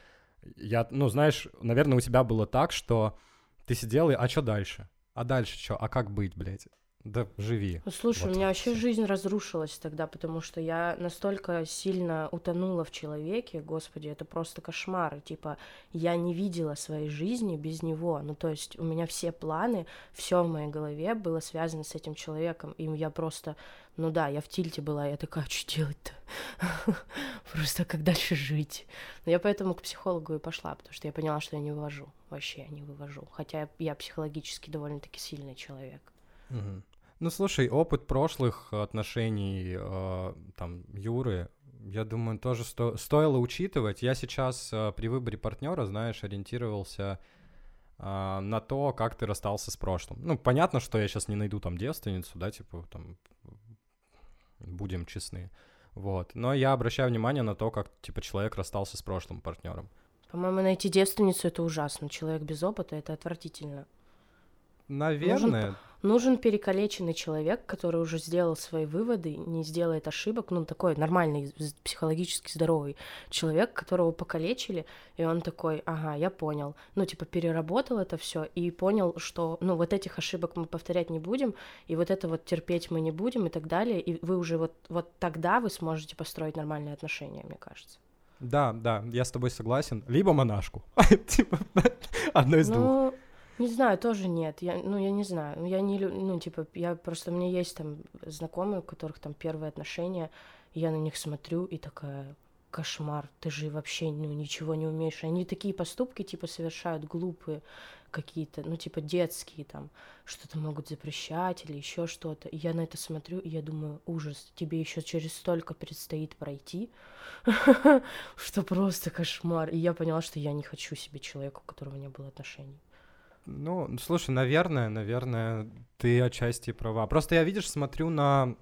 [SPEAKER 1] Я, ну, знаешь, наверное, у тебя было так, что ты сидел и, а что дальше? А дальше что? А как быть, блядь? Да живи.
[SPEAKER 2] Слушай,
[SPEAKER 1] Вот
[SPEAKER 2] у меня вообще жизнь разрушилась тогда, потому что я настолько сильно утонула в человеке, господи, это просто кошмар. Типа, я не видела своей жизни без него. Ну, то есть, у меня все планы, все в моей голове было связано с этим человеком. И я просто, ну да, я в тильте была, я такая, что делать-то? Просто как дальше жить? Но я поэтому к психологу и пошла, потому что я поняла, что я не вывожу. Вообще я не вывожу. Хотя я психологически довольно-таки сильный человек.
[SPEAKER 1] Мгм. Ну, слушай, опыт прошлых отношений э, там Юры, я думаю, тоже сто- стоило учитывать. Я сейчас э, при выборе партнера, знаешь, ориентировался а, на то, как ты расстался с прошлым. Ну, понятно, что я сейчас не найду там девственницу, да, типа там будем честны. Вот. Но я обращаю внимание на то, как типа человек расстался с прошлым партнером.
[SPEAKER 2] По-моему, найти девственницу это ужасно. Человек без опыта это отвратительно.
[SPEAKER 1] Наверное,
[SPEAKER 2] Нужен перекалеченный человек, который уже сделал свои выводы, не сделает ошибок. Ну, такой нормальный, психологически здоровый человек, которого покалечили, и он такой, ага, я понял. Ну, типа, переработал это все и понял, что, ну, вот этих ошибок мы повторять не будем, и вот это вот терпеть мы не будем и так далее. И вы уже вот, вот тогда вы сможете построить нормальные отношения, мне кажется.
[SPEAKER 1] да, да, я с тобой согласен. Либо монашку. Типа, одно из двух.
[SPEAKER 2] Не знаю, тоже нет. Я, ну, я не знаю. Я не, лю- ну, типа, я просто, у меня есть там знакомые, у которых там первые отношения, и я на них смотрю и такая, кошмар, ты же вообще, ну, ничего не умеешь. Они такие поступки, типа, совершают глупые какие-то, ну, типа, детские там, что-то могут запрещать или еще что-то. И я на это смотрю, и я думаю, ужас, тебе еще через столько предстоит пройти, что просто кошмар. И я поняла, что я не хочу себе человека, у которого не было отношений.
[SPEAKER 1] Ну, слушай, наверное, наверное, ты отчасти права. Просто я, видишь, смотрю на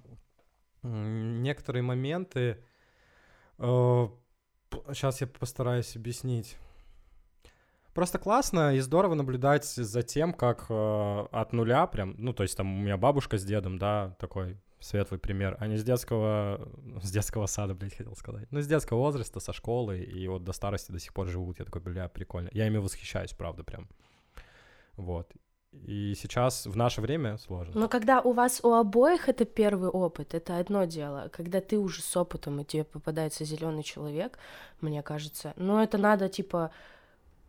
[SPEAKER 1] некоторые моменты. Сейчас я постараюсь объяснить. Просто классно и здорово наблюдать за тем, как э, от нуля прям, ну, то есть там у меня бабушка с дедом, да, такой светлый пример, они с детского, с детского сада, блядь, хотел сказать, ну, с детского возраста, со школы, и вот до старости до сих пор живут, я такой, бля, прикольно. Я ими восхищаюсь, правда, прям. Вот. И сейчас в наше время сложно.
[SPEAKER 2] Но когда у вас у обоих это первый опыт, это одно дело. Когда ты уже с опытом, и тебе попадается зеленый человек, мне кажется, ну это надо типа,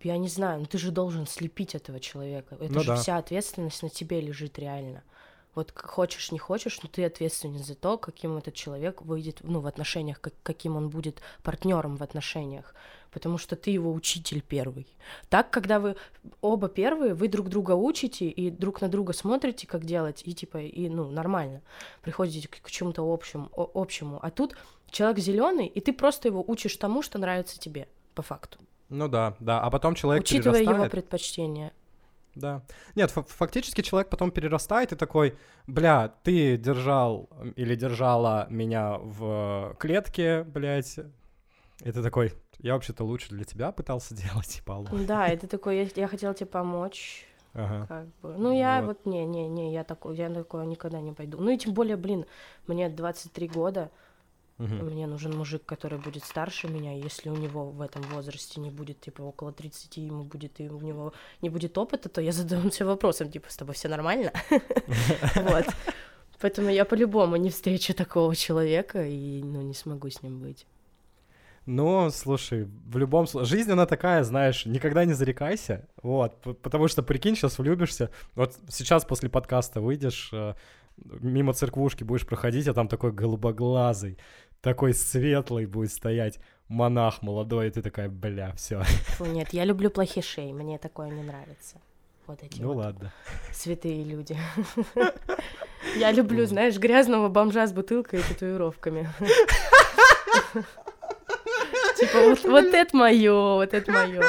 [SPEAKER 2] я не знаю, ну ты же должен слепить этого человека. Это
[SPEAKER 1] Ну
[SPEAKER 2] же
[SPEAKER 1] да.
[SPEAKER 2] вся ответственность на тебе лежит реально. Вот хочешь, не хочешь, но ты ответственен за то, каким этот человек выйдет, ну, в отношениях, как- каким он будет партнером в отношениях. Потому что ты его учитель первый. Так, когда вы оба первые, вы друг друга учите и друг на друга смотрите, как делать, и типа, и, ну, нормально. Приходите к, к чему-то общему, общему. А тут человек зеленый, и ты просто его учишь тому, что нравится тебе, по факту.
[SPEAKER 1] Ну да, да. А потом человек
[SPEAKER 2] Учитывая его
[SPEAKER 1] перерастает.
[SPEAKER 2] предпочтения.
[SPEAKER 1] Да. Нет, фа- фактически человек потом перерастает и такой, бля, ты держал или держала меня в клетке, блядь. И ты такой, я вообще-то лучше для тебя пытался делать, алло.
[SPEAKER 2] Да, и ты такой, я, я хотела тебе помочь,
[SPEAKER 1] Ага.
[SPEAKER 2] как бы. Ну, я
[SPEAKER 1] Вот.
[SPEAKER 2] вот, не, не, не, я такой, я такое никогда не пойду. Ну, и тем более, блин, мне 23 года,
[SPEAKER 1] Мгм.
[SPEAKER 2] Мне нужен мужик, который будет старше меня, если у него в этом возрасте не будет, типа, около 30, ему будет, и у него не будет опыта, то я задам себе вопросом, типа, с тобой все нормально? Вот. Поэтому я по-любому не встречу такого человека и, ну, не смогу с ним быть.
[SPEAKER 1] Ну, слушай, в любом случае, жизнь она такая, знаешь, никогда не зарекайся, вот, потому что, прикинь, сейчас влюбишься, вот сейчас после подкаста выйдешь, э, мимо церквушки будешь проходить, а там такой голубоглазый, такой светлый будет стоять монах молодой, и ты такая, бля, все.
[SPEAKER 2] Фу, нет, я люблю плохишей, мне такое не нравится. Вот эти
[SPEAKER 1] Ну
[SPEAKER 2] вот
[SPEAKER 1] ладно.
[SPEAKER 2] святые люди. Я люблю, знаешь, грязного бомжа с бутылкой и татуировками. Типа, вот, вот это мое, вот это мое.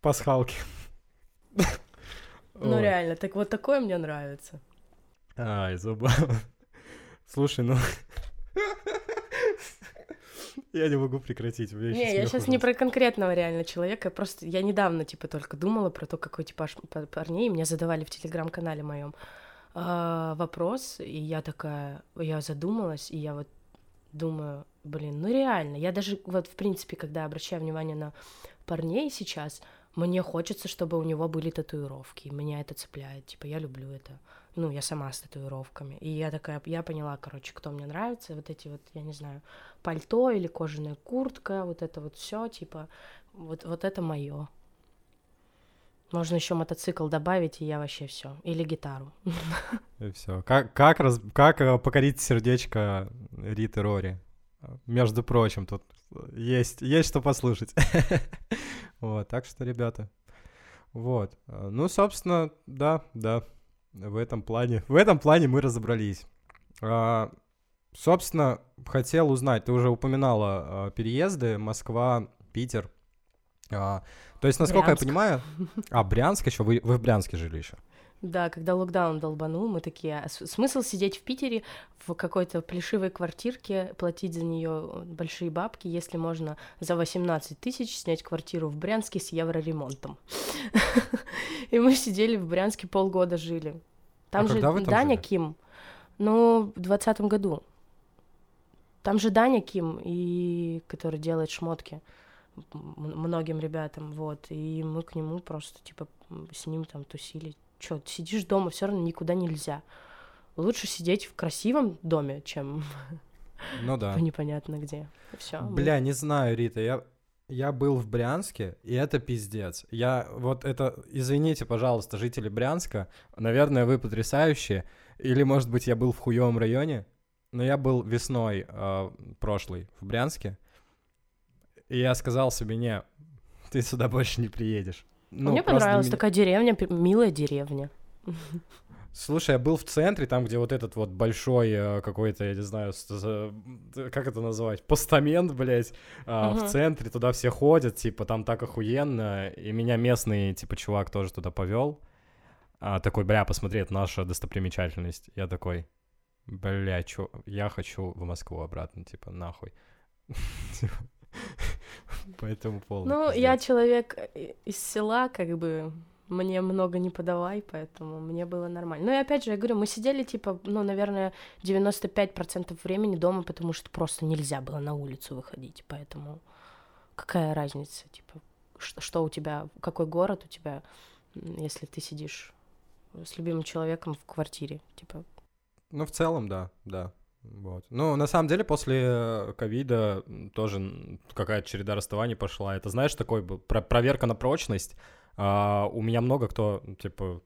[SPEAKER 1] Пасхалки.
[SPEAKER 2] Ну реально, так вот такое мне нравится.
[SPEAKER 1] Ай, забавно. Слушай, ну... Я не могу прекратить. меня
[SPEAKER 2] Не, я сейчас не про конкретного реально человека, просто я недавно, типа, только думала про то, какой типаж парней мне задавали в телеграм-канале моем. э, вопрос, и я такая, я задумалась, и я вот думаю, блин, ну реально, я даже вот в принципе, когда обращаю внимание на парней сейчас, мне хочется, чтобы у него были татуировки, меня это цепляет, типа я люблю это, ну я сама с татуировками, и я такая, я поняла, короче, кто мне нравится, вот эти вот, я не знаю, пальто или кожаная куртка, вот это вот все, типа, вот вот это мое. Можно еще мотоцикл добавить, и я вообще все. Или гитару.
[SPEAKER 1] И все. Как, как, раз, как э, покорить сердечко Риты Рори? Между прочим, тут есть, есть что послушать. вот, так что, ребята, вот. Ну, собственно, да, да, в этом плане, в этом плане мы разобрались. А, собственно, хотел узнать, ты уже упоминала а, переезды Москва, Питер. А, то есть, насколько Брянск. я понимаю... А, Брянск еще? Вы, вы в Брянске жили еще?
[SPEAKER 2] Да, когда локдаун долбанул, мы такие, а смысл сидеть в Питере в какой-то плешивой квартирке, платить за нее большие бабки, если можно за 18 тысяч снять квартиру в Брянске с евроремонтом. И мы сидели в Брянске полгода жили. Там а же Даня Ким, ну, в двадцатом году. Там же Даня Ким, и который делает шмотки многим ребятам, вот, и мы к нему просто, типа, с ним там тусили. Чё, сидишь дома, все равно никуда нельзя. Лучше сидеть в красивом доме, чем
[SPEAKER 1] ну да.
[SPEAKER 2] непонятно где. Все.
[SPEAKER 1] Бля, не знаю, Рита, я я был в Брянске, и это пиздец. Я вот это, извините, пожалуйста, жители Брянска, наверное, вы потрясающие, или, может быть, я был в хуевом районе, но я был весной э, прошлой в Брянске, и я сказал себе, не, ты сюда больше не приедешь.
[SPEAKER 2] Ну, Мне понравилась меня... такая деревня, милая деревня.
[SPEAKER 1] Слушай, я был в центре, там, где вот этот вот большой э, какой-то, я не знаю, как это называть, постамент, блядь, uh-huh. в центре, туда все ходят, типа, там так охуенно, и меня местный, типа, чувак тоже туда повел. А, такой, бля, посмотри, это наша достопримечательность. Я такой, бля, чё, я хочу в Москву обратно, типа, нахуй. По этому поводу.
[SPEAKER 2] Ну, я человек из села, как бы, мне много не подавай, поэтому мне было нормально. Ну и опять же, я говорю, мы сидели, типа, ну, наверное, 95% времени дома, потому что просто нельзя было на улицу выходить, поэтому какая разница, типа, что, что у тебя, какой город у тебя, если ты сидишь с любимым человеком в квартире, типа.
[SPEAKER 1] Ну, в целом, да, да. Вот. Ну, на самом деле, после ковида тоже какая-то череда расставаний пошла. Это, знаешь, такой был про проверка на прочность. А, у меня много кто, типа,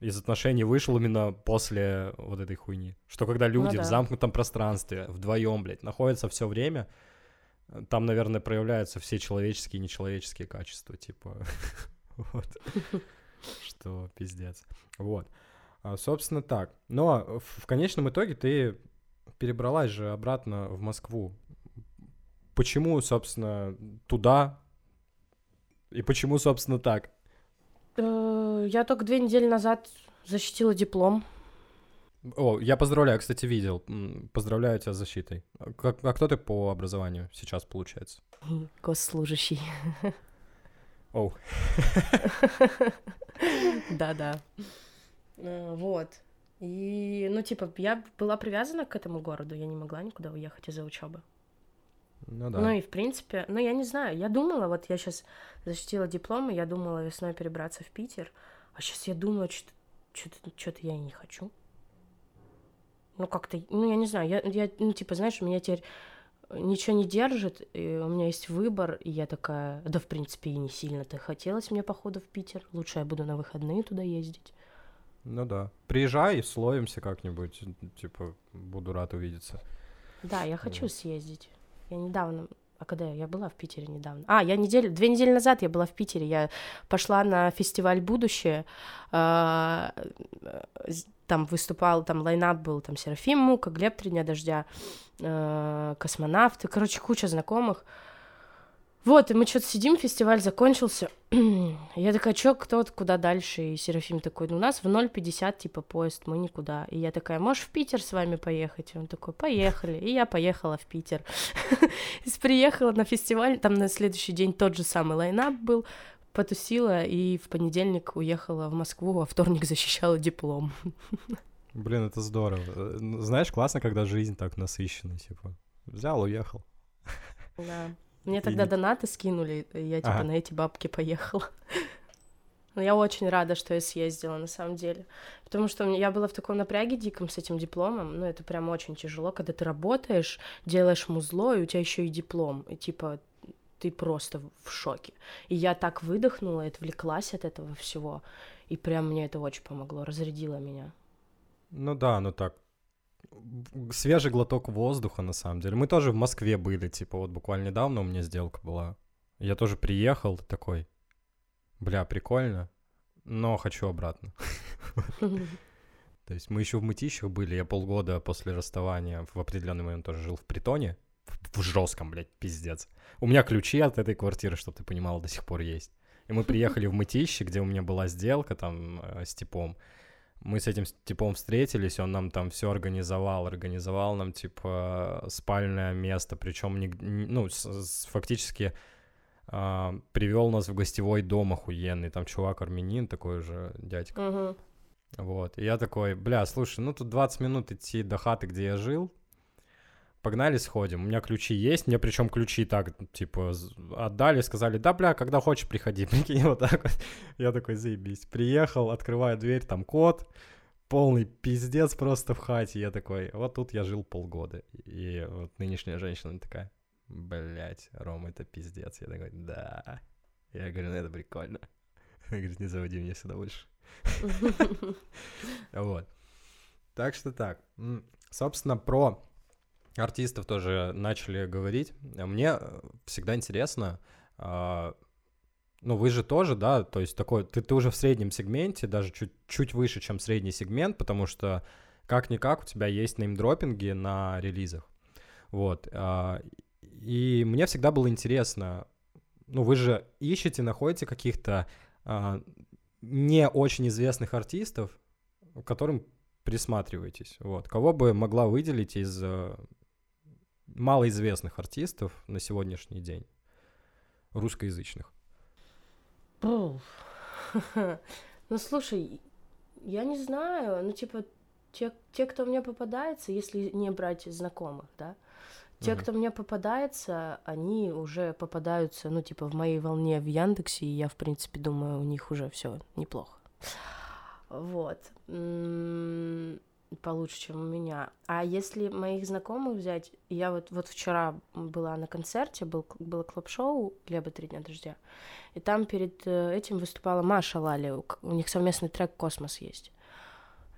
[SPEAKER 1] из отношений вышел именно после вот этой хуйни. Что когда люди ну, да. в замкнутом пространстве вдвоем, блядь, находятся все время, там, наверное, проявляются все человеческие и нечеловеческие качества, типа, вот. Что пиздец. Вот. А, собственно, так. Но в конечном итоге ты перебралась же обратно в Москву. Почему, собственно, туда? И почему, собственно, так?
[SPEAKER 2] Э, я только две недели назад защитила диплом.
[SPEAKER 1] О, я поздравляю, кстати, видел. Поздравляю тебя с защитой. Как, а кто ты по образованию сейчас, получается?
[SPEAKER 2] Госслужащий.
[SPEAKER 1] Оу.
[SPEAKER 2] Да-да. Э, вот. И, ну, типа, я была привязана к этому городу, я не могла никуда уехать из-за учебы.
[SPEAKER 1] Ну да.
[SPEAKER 2] Ну и в принципе, ну я не знаю, я думала, вот я сейчас защитила диплом, и я думала весной перебраться в Питер, а сейчас я думаю, что-то, я и не хочу. Ну как-то, ну я не знаю, я, я, ну типа, знаешь, меня теперь ничего не держит, и у меня есть выбор, и я такая, да в принципе и не сильно-то хотелось мне походу в Питер, лучше я буду на выходные туда ездить.
[SPEAKER 1] Ну да. Приезжай, словимся как-нибудь. Типа, буду рад увидеться.
[SPEAKER 2] Да, я хочу вот. съездить. Я недавно... А когда я? Я была в Питере недавно. А, я неделю... Две недели назад я была в Питере. Я пошла на фестиваль «Будущее». А, там выступал, там лайнап был, там Серафим Мука, Глеб «Три дня дождя», а, космонавты. Короче, куча знакомых. Вот, и мы что-то сидим, фестиваль закончился. я такая, чё, кто, куда дальше? И Серафим такой, ну, у нас в 0.50, типа, поезд, мы никуда. И я такая, можешь в Питер с вами поехать? И он такой, поехали. И я поехала в Питер. и приехала на фестиваль, там на следующий день тот же самый лайнап был, потусила, и в понедельник уехала в Москву, а вторник защищала диплом.
[SPEAKER 1] Блин, это здорово. Э, знаешь, классно, когда жизнь так насыщена, типа. Взял, уехал.
[SPEAKER 2] Да. Мне тогда и... донаты скинули, и я типа ага. на эти бабки поехала. Но я очень рада, что я съездила, на самом деле. Потому что я была в таком напряге диком с этим дипломом. Ну, это прям очень тяжело, когда ты работаешь, делаешь музло, и у тебя еще и диплом. И типа ты просто в шоке. И я так выдохнула, отвлеклась от этого всего. И прям мне это очень помогло, разрядило меня.
[SPEAKER 1] Ну да, ну так. Свежий глоток воздуха, на самом деле. Мы тоже в Москве были, типа, вот буквально недавно у меня сделка была. Я тоже приехал такой, бля, прикольно, но хочу обратно. То есть мы еще в мытищах были, я полгода после расставания в определенный момент тоже жил в притоне, в жестком, блядь, пиздец. У меня ключи от этой квартиры, чтобы ты понимал, до сих пор есть. И мы приехали в мытище, где у меня была сделка там э, с типом. Мы с этим типом встретились, он нам там все организовал, организовал нам типа спальное место, причем ну с, с, фактически а, привел нас в гостевой дом охуенный, там чувак армянин такой же дядька.
[SPEAKER 2] Uh-huh.
[SPEAKER 1] Вот, и я такой, бля, слушай, ну тут 20 минут идти до хаты, где я жил, погнали сходим, у меня ключи есть, мне причем ключи так, типа, отдали, сказали, да, бля, когда хочешь, приходи, прикинь, вот так вот. Я такой, заебись, приехал, открываю дверь, там кот, полный пиздец просто в хате, я такой, вот тут я жил полгода, и вот нынешняя женщина такая, Блять, Рома, это пиздец. Я такой, да. Я говорю, ну это прикольно. Она говорит, не заводи меня сюда больше. Вот. Так что так. Собственно, про артистов тоже начали говорить. Мне всегда интересно, а, ну, вы же тоже, да, то есть такой, ты, ты уже в среднем сегменте, даже чуть, чуть выше, чем средний сегмент, потому что как-никак у тебя есть неймдропинги на релизах. Вот. А, и мне всегда было интересно, ну, вы же ищете, находите каких-то а, не очень известных артистов, которым присматриваетесь. Вот. Кого бы могла выделить из малоизвестных артистов на сегодняшний день, русскоязычных?
[SPEAKER 2] Ну, слушай, я не знаю, ну, типа, те, те, кто мне попадается, если не брать знакомых, да, те, угу. кто мне попадается, они уже попадаются, ну, типа, в моей волне в Яндексе, и я, в принципе, думаю, у них уже все неплохо. Вот. Получше, чем у меня. А если моих знакомых взять, я вот, вот вчера была на концерте, был, было клуб-шоу Глеба «Три дня дождя», и там перед э, этим выступала Маша Лали, у них совместный трек «Космос» есть.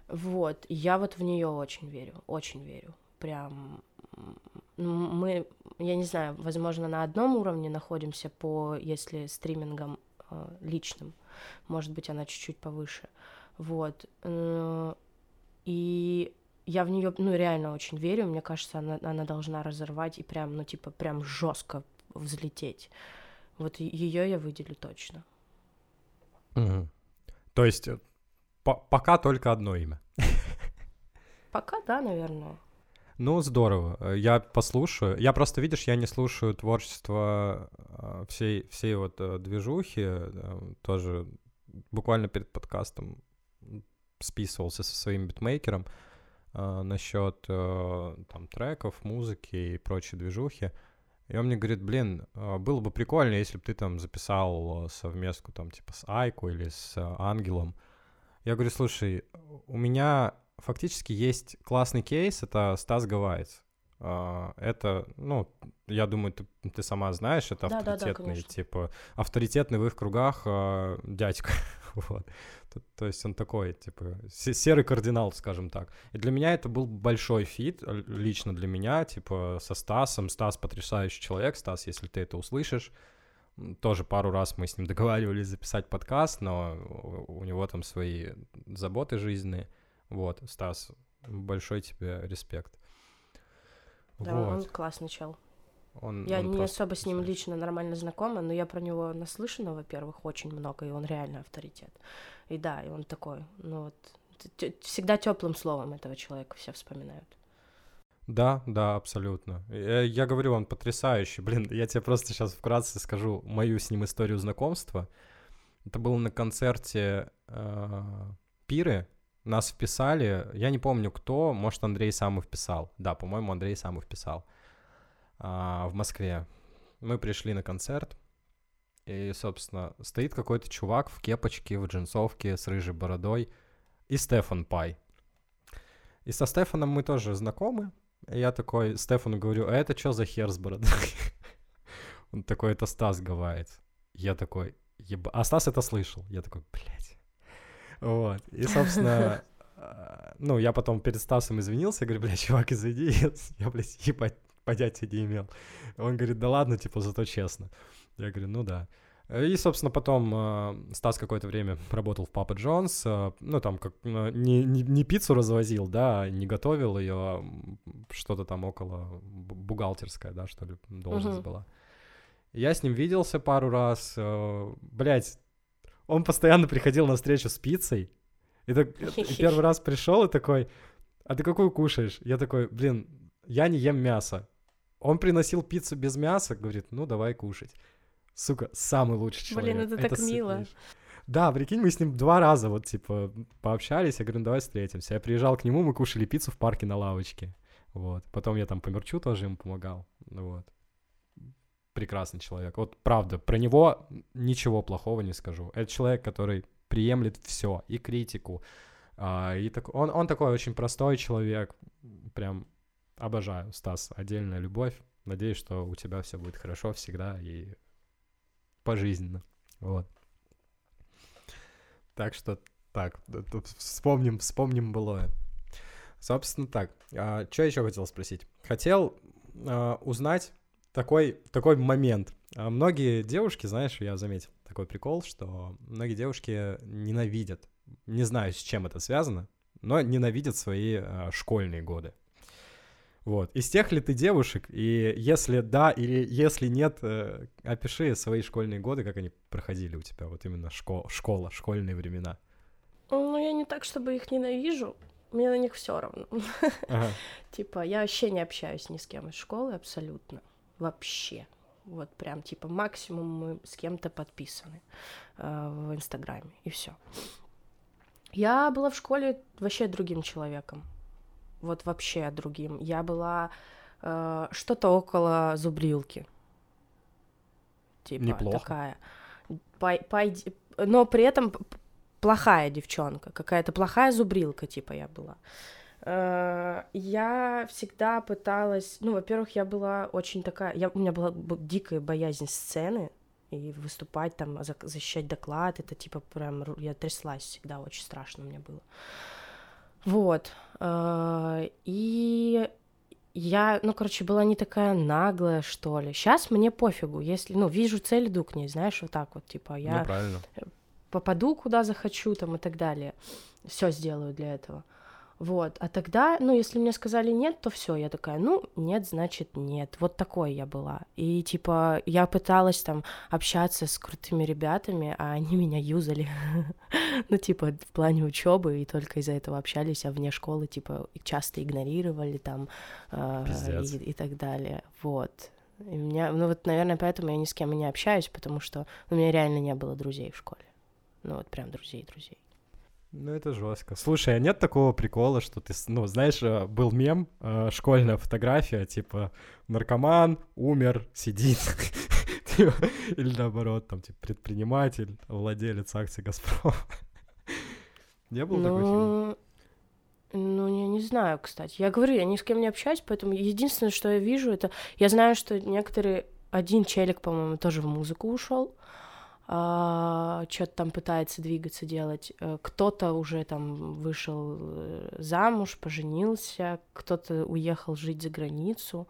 [SPEAKER 2] Вот, я вот в нее очень верю, очень верю. Прям мы, я не знаю, возможно, на одном уровне находимся по, если стримингам э, личным, может быть, она чуть-чуть повыше, вот. И я в нее, ну, реально очень верю, мне кажется, она, она должна разорвать и прям, ну, типа, прям жестко взлететь. Вот ее я выделю точно.
[SPEAKER 1] Угу. То есть э, по пока только одно имя.
[SPEAKER 2] Пока, да, наверное.
[SPEAKER 1] Ну, здорово. Э, я послушаю. Я просто, видишь, я не слушаю творчество э, всей, всей вот движухи. Тоже буквально перед подкастом списывался со своим битмейкером насчет там треков, музыки и прочей движухи. И он мне говорит, блин, было бы прикольно, если бы ты там записал совместку там типа с Айку или с Ангелом. Я говорю, слушай, у меня фактически есть классный кейс, это Стас Гавайц. Это, ну, я думаю, ты, ты сама знаешь, это да, авторитетный, да, да, типа, авторитетный в их кругах дядька, вот. То, то есть он такой, типа, серый кардинал, скажем так. И для меня это был большой фит, лично для меня, типа, со Стасом. Стас потрясающий человек, Стас, если ты это услышишь, тоже пару раз мы с ним договаривались записать подкаст, но у него там свои заботы жизненные. Вот, Стас, большой тебе респект.
[SPEAKER 2] Да, вот. он классный чел. Он, я он не особо с ним лично нормально знакома, но я про него наслышана, во-первых, очень много, и он реально авторитет. И да, и он такой, ну вот, всегда теплым словом этого человека все вспоминают.
[SPEAKER 1] Да, да, абсолютно. Я, я говорю, он потрясающий. Блин, я тебе просто сейчас вкратце скажу мою с ним историю знакомства. Это было на концерте э, Пиры нас вписали, я не помню кто, может, Андрей Самов вписал. Да, по-моему, Андрей Самов вписал а, в Москве. Мы пришли на концерт, и, собственно, стоит какой-то чувак в кепочке, в джинсовке с рыжей бородой, и Стефан Пай. И со Стефаном мы тоже знакомы. И я такой Стефану говорю, а это что за хер с бородой? Он такой, это Стас Гавайец. Я такой, еба... А Стас это слышал. Я такой, блядь. Вот. И, собственно, а, ну, я потом перед Стасом извинился, говорю, блядь, чувак, извини, я, блядь, ебать, понятия не имел. Он говорит, да ладно, типа, зато честно. Я говорю, ну да. И, собственно, потом э, Стас какое-то время работал в Папа Джонс, э, ну, там, как, э, не, не, не пиццу развозил, да, не готовил ее, а что-то там около бухгалтерская, да, что ли, должность uh-huh. была. Я с ним виделся пару раз, э, блядь, он постоянно приходил на встречу с пиццей, и, так, и первый раз пришел и такой, а ты какую кушаешь? Я такой, блин, я не ем мясо. Он приносил пиццу без мяса, говорит, ну, давай кушать сука, самый лучший человек.
[SPEAKER 2] Блин, это, это так мило.
[SPEAKER 1] Да, прикинь, мы с ним два раза вот, типа, пообщались, я говорю, ну, давай встретимся. Я приезжал к нему, мы кушали пиццу в парке на лавочке, вот. Потом я там по мерчу тоже ему помогал, вот. Прекрасный человек. Вот правда, про него ничего плохого не скажу. Это человек, который приемлет все, и критику, а, и так, он, он такой очень простой человек, прям обожаю, Стас, отдельная любовь. Надеюсь, что у тебя все будет хорошо всегда, и пожизненно. Вот. Так что так, вспомним, вспомним былое. Собственно, так. А, что еще хотел спросить? Хотел а, узнать такой, такой момент. А, многие девушки, знаешь, я заметил такой прикол, что многие девушки ненавидят, не знаю, с чем это связано, но ненавидят свои а, школьные годы. Вот. Из тех ли ты девушек? И если да или если нет, э, опиши свои школьные годы, как они проходили у тебя, вот именно школ, школа, школьные времена.
[SPEAKER 2] Ну, я не так, чтобы их ненавижу. Мне на них все равно. Ага. типа, я вообще не общаюсь ни с кем из школы абсолютно. Вообще. Вот прям, типа, максимум мы с кем-то подписаны э, в Инстаграме, и все. Я была в школе вообще другим человеком вот вообще другим. Я была э, что-то около зубрилки. Типа
[SPEAKER 1] Неплохо.
[SPEAKER 2] такая. Пой, пойди... Но при этом плохая девчонка, какая-то плохая зубрилка, типа я была. Э, я всегда пыталась, ну, во-первых, я была очень такая, я, у меня была дикая боязнь сцены, и выступать там, защищать доклад, это типа прям, я тряслась всегда, очень страшно мне было. Вот. Э, и я, ну, короче, была не такая наглая, что ли. Сейчас мне пофигу, если, ну, вижу цель, иду к ней, знаешь, вот так вот, типа, я
[SPEAKER 1] ну,
[SPEAKER 2] попаду куда захочу, там, и так далее. Все сделаю для этого. Вот. А тогда, ну, если мне сказали нет, то все, я такая, ну, нет, значит нет. Вот такой я была. И типа я пыталась там общаться с крутыми ребятами, а они меня юзали. ну, типа, в плане учебы, и только из-за этого общались, а вне школы, типа, часто игнорировали там э, и, так далее. Вот. И меня, ну вот, наверное, поэтому я ни с кем не общаюсь, потому что у меня реально не было друзей в школе. Ну вот прям друзей-друзей.
[SPEAKER 1] Ну, это жестко. Слушай, а нет такого прикола, что ты, ну, знаешь, э, был мем, э, школьная фотография, типа, наркоман, умер, сидит, или наоборот, там, типа, предприниматель, владелец акций «Газпром». Не было такой фильм?
[SPEAKER 2] Ну, я не знаю, кстати. Я говорю, я ни с кем не общаюсь, поэтому единственное, что я вижу, это... Я знаю, что некоторые... Один челик, по-моему, тоже в музыку ушел что-то там пытается двигаться, делать. Э, кто-то уже там вышел э, замуж, поженился, кто-то уехал жить за границу,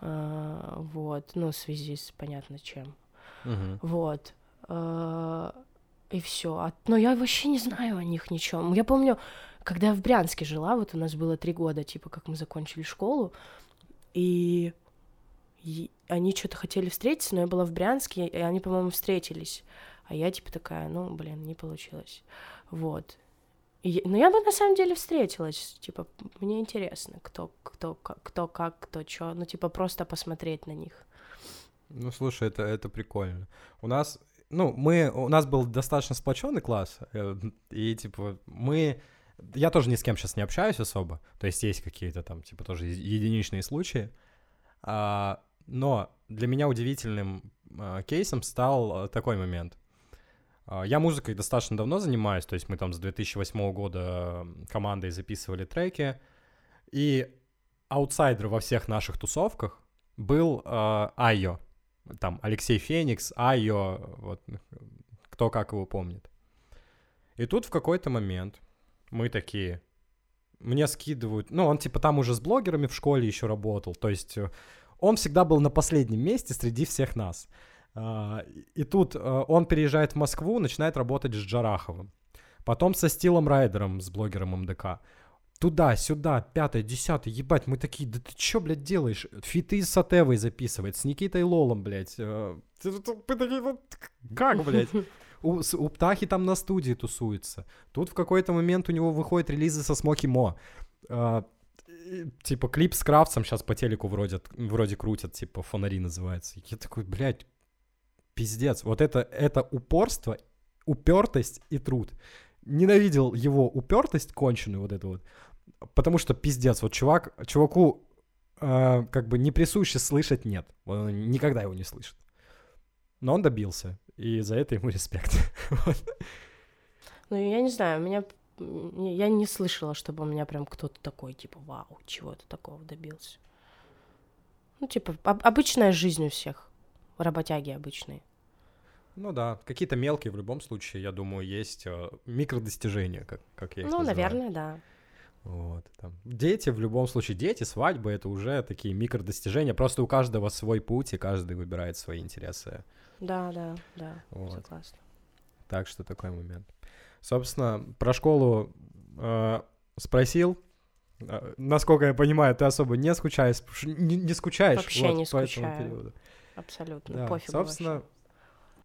[SPEAKER 2] а, вот, ну, в связи с понятно чем.
[SPEAKER 1] Uh-huh.
[SPEAKER 2] Вот. А, и все. А, но я вообще не знаю о них ничем. Я помню, когда я в Брянске жила, вот у нас было три года, типа, как мы закончили школу, и они что-то хотели встретиться, но я была в Брянске, и они, по-моему, встретились. А я типа такая, ну, блин, не получилось. Вот. И, но я бы на самом деле встретилась, типа, мне интересно, кто, кто, кто, как, кто, что, ну, типа, просто посмотреть на них.
[SPEAKER 1] Ну, слушай, это, это прикольно. У нас, ну, мы, у нас был достаточно сплоченный класс, э, и, типа, мы Я тоже ни с кем сейчас не общаюсь особо, то есть есть какие-то там, типа, тоже единичные случаи, а, но для меня удивительным а, кейсом стал а, такой момент. А, я музыкой достаточно давно занимаюсь, то есть мы там с 2008 года командой записывали треки, и аутсайдер во всех наших тусовках был э, Айо. Там Алексей Феникс, Айо, вот кто как его помнит. И тут в какой-то момент мы такие, мне скидывают, ну, он типа там уже с блогерами в школе еще работал, то есть э, он всегда был на последнем месте среди всех нас. А, и тут э, он переезжает в Москву, начинает работать с Джараховым. Потом со Стилом Райдером, с блогером МДК. Туда, сюда, пятое, десятое, ебать, мы такие, да ты чё, блядь, делаешь? Фиты с Сатевой записывает, с Никитой Лолом, блядь. Э, как, блядь? У, у Птахи там на студии тусуется. Тут в какой-то момент у него выходят релизы со Смоки Мо. А, типа клип с Крафтсом сейчас по телеку вроде, вроде крутят, типа фонари называется. Я такой, блядь, пиздец. Вот это, это упорство, упертость и труд. Ненавидел его упертость конченую вот эту вот. Потому что пиздец, вот чувак, чуваку э, как бы не присуще слышать нет. Он никогда его не слышит. Но он добился, и за это ему респект.
[SPEAKER 2] Ну, я не знаю, у меня я не слышала, чтобы у меня прям кто-то такой, типа, вау, чего ты такого добился. Ну, типа, об- обычная жизнь у всех. Работяги обычные.
[SPEAKER 1] Ну да, какие-то мелкие в любом случае, я думаю, есть э, микродостижения, как, как я их
[SPEAKER 2] Ну,
[SPEAKER 1] называю.
[SPEAKER 2] наверное, да.
[SPEAKER 1] Вот, там. Дети в любом случае, дети, свадьбы — это уже такие микродостижения. Просто у каждого свой путь, и каждый выбирает свои интересы.
[SPEAKER 2] Да, да, да,
[SPEAKER 1] Вот.
[SPEAKER 2] согласна.
[SPEAKER 1] Так что такой момент. Собственно, про школу э, спросил. Э, насколько я понимаю, ты особо не скучаешь, не, не скучаешь
[SPEAKER 2] Вообще
[SPEAKER 1] вот,
[SPEAKER 2] не
[SPEAKER 1] по этому
[SPEAKER 2] скучаю.
[SPEAKER 1] периоду.
[SPEAKER 2] Абсолютно,
[SPEAKER 1] Да,
[SPEAKER 2] пофигу
[SPEAKER 1] собственно,
[SPEAKER 2] вообще.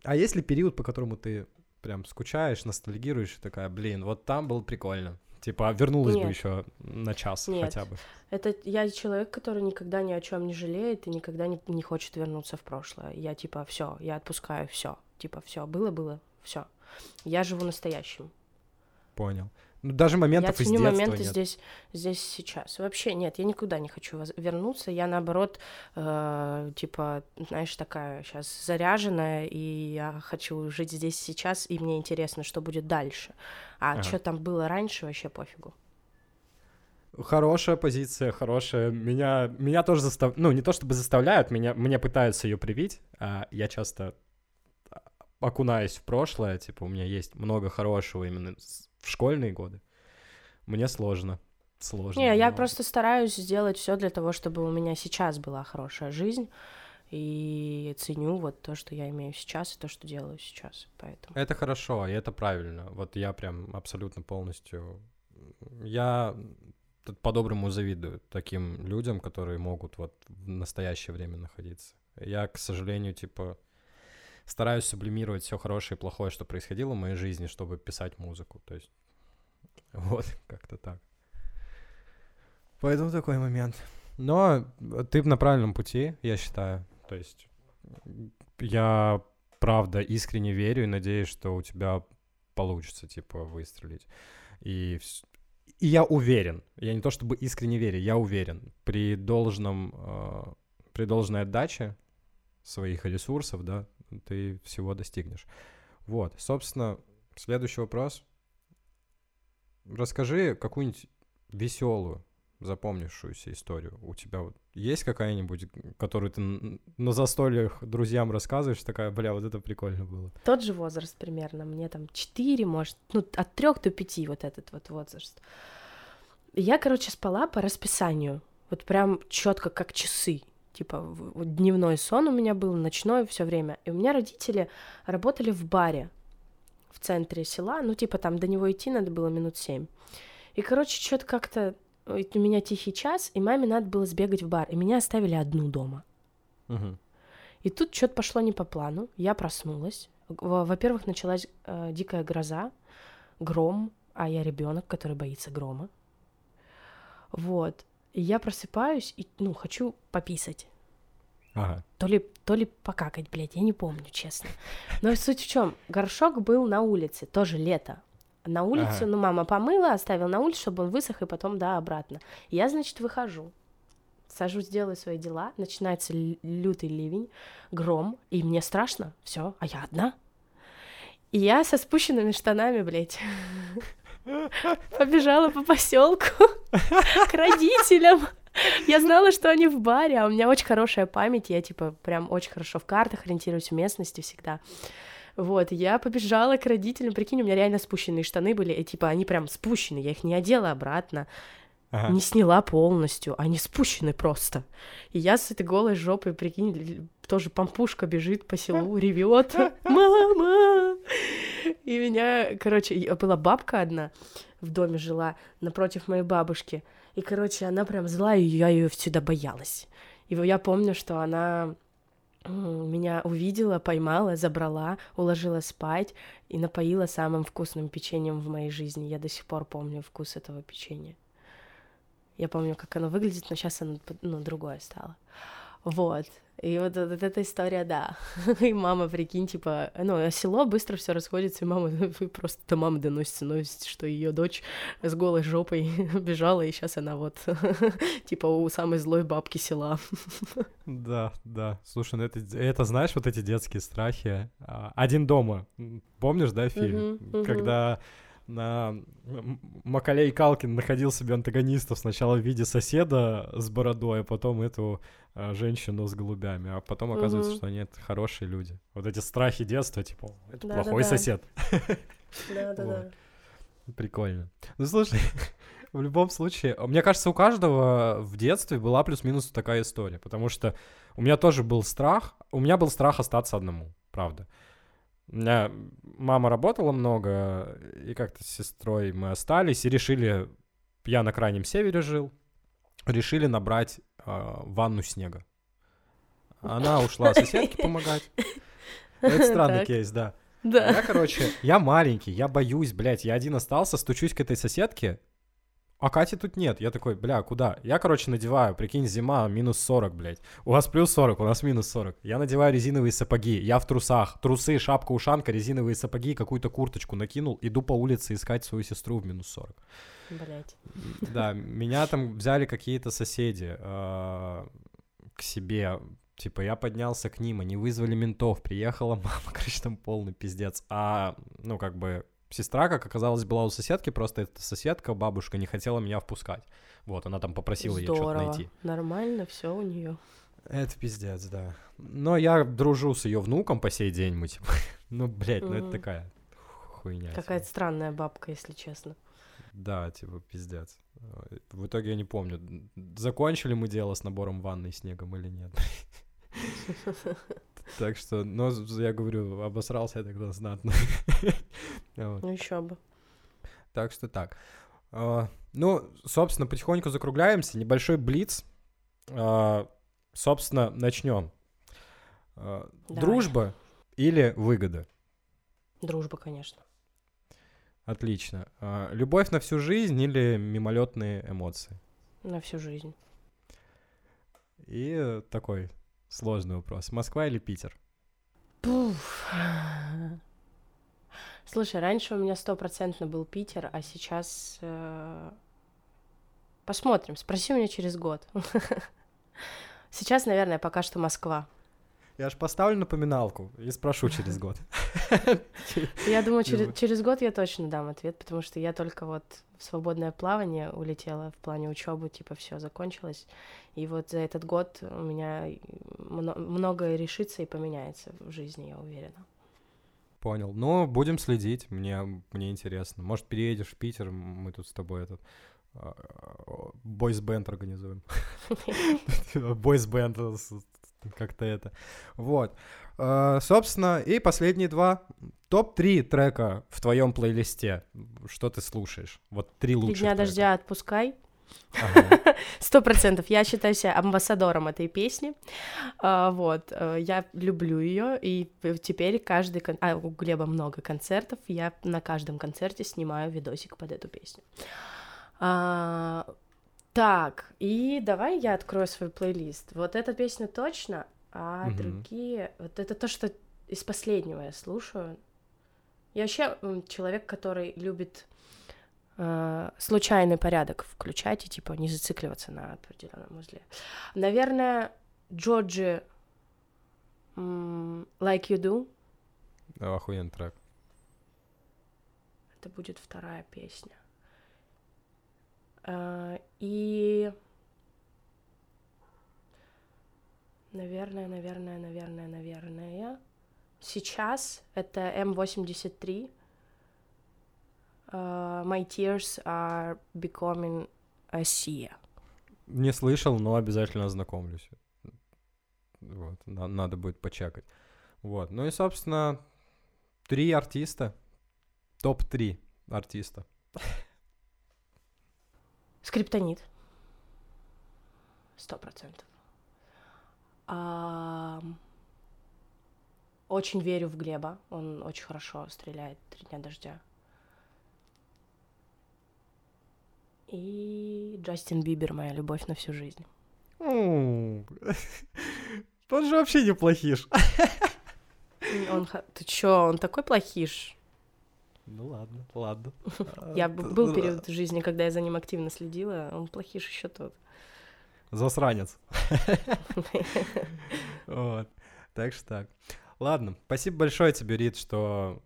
[SPEAKER 1] а есть ли период, по которому ты прям скучаешь, ностальгируешь, и такая, блин, вот там было прикольно. Типа, вернулась бы
[SPEAKER 2] Нет.
[SPEAKER 1] еще на час
[SPEAKER 2] Нет.
[SPEAKER 1] хотя бы.
[SPEAKER 2] Это я человек, который никогда ни о чем не жалеет и никогда не, не хочет вернуться в прошлое. Я типа все, я отпускаю все. Типа все, было, было, все. Я живу настоящим.
[SPEAKER 1] Понял. Ну, даже моментов
[SPEAKER 2] я
[SPEAKER 1] из детства
[SPEAKER 2] моменты
[SPEAKER 1] нет.
[SPEAKER 2] здесь, здесь сейчас. Вообще нет, я никуда не хочу вернуться. Я наоборот, э, типа, знаешь, такая сейчас заряженная, и я хочу жить здесь сейчас, и мне интересно, что будет дальше. А
[SPEAKER 1] Ага.
[SPEAKER 2] что там было раньше, вообще пофигу.
[SPEAKER 1] Хорошая позиция, хорошая. Меня, меня тоже заставляют, ну, не то чтобы заставляют, меня, мне пытаются ее привить. А я часто окунаюсь в прошлое, типа, у меня есть много хорошего именно в школьные годы. Мне сложно. Сложно.
[SPEAKER 2] Не, я просто стараюсь сделать все для того, чтобы у меня сейчас была хорошая жизнь. И ценю вот то, что я имею сейчас, и то, что делаю сейчас. Поэтому.
[SPEAKER 1] Это хорошо, и это правильно. Вот я прям абсолютно полностью... Я по-доброму завидую таким людям, которые могут вот в настоящее время находиться. Я, к сожалению, типа стараюсь сублимировать все хорошее и плохое, что происходило в моей жизни, чтобы писать музыку. То есть вот как-то так. Поэтому такой момент. Но ты на правильном пути, я считаю. То есть я правда искренне верю и надеюсь, что у тебя получится, типа, выстрелить. И, и я уверен, я не то чтобы искренне верю, я уверен, при должном, э, при должной отдаче своих ресурсов, да, ты всего достигнешь. Вот, собственно, следующий вопрос. Расскажи какую-нибудь веселую, запомнившуюся историю. У тебя вот есть какая-нибудь, которую ты на застольях друзьям рассказываешь, такая, бля, вот это прикольно было.
[SPEAKER 2] Тот же возраст примерно. Мне там 4, может, ну, от 3 до 5 вот этот вот возраст. Я, короче, спала по расписанию. Вот прям четко как часы. Типа вот дневной сон у меня был, ночной все время. И у меня родители работали в баре в центре села. Ну, типа там до него идти надо было минут семь. И, короче, что-то как-то ой, у меня тихий час, и маме надо было сбегать в бар. И меня оставили одну дома.
[SPEAKER 1] Мгм.
[SPEAKER 2] И тут что-то пошло не по плану. Я проснулась. Во- Во-первых, началась э, дикая гроза, гром, а я ребенок, который боится грома. Вот. И я просыпаюсь и, ну, хочу пописать.
[SPEAKER 1] Ага.
[SPEAKER 2] То ли, то ли покакать, блядь, я не помню, честно. Но суть в чем? Горшок был на улице, тоже лето. на улицу,
[SPEAKER 1] Ага.
[SPEAKER 2] ну, мама помыла, оставила на улице, чтобы он высох, и потом, да, обратно. Я, значит, выхожу, сажусь, делаю свои дела, начинается лютый ливень, гром, и мне страшно, все, а я одна. И я со спущенными штанами, блядь, побежала по поселку к родителям. Я знала, что они в баре, а у меня очень хорошая память, я, типа, прям очень хорошо в картах ориентируюсь, в местности всегда. Вот, я побежала к родителям, прикинь, у меня реально спущенные штаны были, и, типа, они прям спущены, я их не одела обратно,
[SPEAKER 1] Ага.
[SPEAKER 2] не сняла полностью, они спущены просто. И я с этой голой жопой, прикинь, тоже пампушка бежит по селу, ревет, мама! И меня, короче, была бабка одна в доме жила напротив моей бабушки, и, короче, она прям злая, и я ее всегда боялась. И я помню, что она меня увидела, поймала, забрала, уложила спать и напоила самым вкусным печеньем в моей жизни. Я до сих пор помню вкус этого печенья. Я помню, как оно выглядит, но сейчас оно ну, другое стало. Вот. И вот, вот эта история, да. И мама, прикинь, типа, ну, село быстро все расходится, и мама просто до мамы доносится новость, что ее дочь с голой жопой бежала, и сейчас она вот, типа, у самой злой бабки села.
[SPEAKER 1] Да, да. Слушай, ну это, это знаешь, вот эти детские страхи. А, Один дома. Помнишь, да, фильм?
[SPEAKER 2] Мгм.
[SPEAKER 1] Когда на Макалей Калкин находил себе антагонистов сначала в виде соседа с бородой, а потом эту а, женщину с голубями, а потом оказывается,
[SPEAKER 2] Мгм.
[SPEAKER 1] что они это хорошие люди. Вот эти страхи детства, типа, это
[SPEAKER 2] Да-да-да.
[SPEAKER 1] плохой сосед.
[SPEAKER 2] Да-да-да.
[SPEAKER 1] Прикольно. Ну, слушай, в любом случае, мне кажется, у каждого в детстве была плюс-минус такая история, потому что у меня тоже был страх, у меня был страх остаться одному, правда. У меня мама работала много, и как-то с сестрой мы остались и решили, я на крайнем севере жил, решили набрать э, ванну снега. Она ушла соседке помогать. Это странный
[SPEAKER 2] Так.
[SPEAKER 1] кейс, да.
[SPEAKER 2] Да.
[SPEAKER 1] Я, короче, я маленький, я боюсь, блядь, я один остался, стучусь к этой соседке, а Кати тут нет. Я такой, бля, куда? Я, короче, надеваю, прикинь, зима, минус 40, блядь. У вас плюс 40, у нас минус 40. Я надеваю резиновые сапоги, я в трусах. Трусы, шапка-ушанка, резиновые сапоги, какую-то курточку накинул, иду по улице искать свою сестру в минус 40.
[SPEAKER 2] Блять.
[SPEAKER 1] Да, меня там взяли какие-то соседи э, к себе. Типа, я поднялся к ним, они вызвали ментов, приехала мама, короче, там полный пиздец. А, ну, как бы, сестра, как оказалось, была у соседки, просто эта соседка, бабушка, не хотела меня впускать. Вот, она там попросила ее что-то
[SPEAKER 2] Здорово.
[SPEAKER 1] найти.
[SPEAKER 2] Нормально, все у нее.
[SPEAKER 1] Это пиздец, да. Но я дружу с ее внуком по сей день, мы типа, ну, блядь, ну это такая хуйня.
[SPEAKER 2] Какая-то странная бабка, если честно.
[SPEAKER 1] Да, типа, пиздец. В итоге я не помню, закончили мы дело с набором ванны и снегом или нет. Так что, но я говорю, обосрался я тогда знатно. Вот.
[SPEAKER 2] Ну еще бы.
[SPEAKER 1] Так что так. А, Ну, собственно, потихоньку закругляемся. Небольшой блиц. А, Собственно, начнем. А,
[SPEAKER 2] Давай.
[SPEAKER 1] Дружба или выгода?
[SPEAKER 2] Дружба, конечно.
[SPEAKER 1] Отлично. А, Любовь на всю жизнь или мимолетные эмоции?
[SPEAKER 2] На всю жизнь.
[SPEAKER 1] И такой сложный вопрос. Москва или Питер?
[SPEAKER 2] Пуф. Слушай, раньше у меня стопроцентно был Питер, а сейчас... э, Посмотрим, спроси меня через год. Сейчас, наверное, пока что Москва.
[SPEAKER 1] Я ж поставлю напоминалку и спрошу через год.
[SPEAKER 2] Я думаю, через,
[SPEAKER 1] Любовь.
[SPEAKER 2] через год я точно дам ответ, потому что я только вот в свободное плавание улетела в плане учебы, типа все закончилось. И вот за этот год у меня мно- многое решится и поменяется в жизни, я уверена.
[SPEAKER 1] Понял. Ну, будем следить. Мне, мне интересно. Может, переедешь в Питер, мы тут с тобой этот бойс-бенд организуем. Бойс-бенд, э, как-то это. Вот. Э, Собственно, и последние два. Топ-3 трека в твоем плейлисте. Что ты слушаешь? Вот три
[SPEAKER 2] Три
[SPEAKER 1] лучших
[SPEAKER 2] дня
[SPEAKER 1] трека.
[SPEAKER 2] дождя отпускай.
[SPEAKER 1] Ага.
[SPEAKER 2] Сто процентов. Я считаю себя амбассадором этой песни. А, вот. э, Я люблю ее, и теперь каждый... кон- А, у Глеба много концертов. Я на каждом концерте снимаю видосик под эту песню. А, Так, и давай я открою свой плейлист. Вот эта песня точно, а
[SPEAKER 1] Мгм.
[SPEAKER 2] другие... Вот это то, что из последнего я слушаю. Я вообще человек, который любит э, случайный порядок включать и типа не зацикливаться на определенном узле. Наверное, Джорджи Like You Do
[SPEAKER 1] Да, охуенный трек.
[SPEAKER 2] это будет вторая песня. Э, и наверное, наверное, наверное, наверное. Сейчас это М83. Э, My tears are becoming a sea.
[SPEAKER 1] Не слышал, но обязательно ознакомлюсь. Вот, на- надо будет почекать. Вот, ну и, собственно, три артиста. Топ-3 артиста.
[SPEAKER 2] Скриптонит. Сто процентов. Очень верю в Глеба. Он очень хорошо стреляет «Три дня дождя». И Джастин Бибер «Моя любовь на всю жизнь».
[SPEAKER 1] Тот же вообще неплохиш.
[SPEAKER 2] Он, х- ты чё, он такой плохиш.
[SPEAKER 1] Ну ладно, ладно.
[SPEAKER 2] Я б- был период в жизни, когда я за ним активно следила, он плохиш еще тот.
[SPEAKER 1] Засранец. Вот. Так что так. Ладно, спасибо большое тебе, Рит, что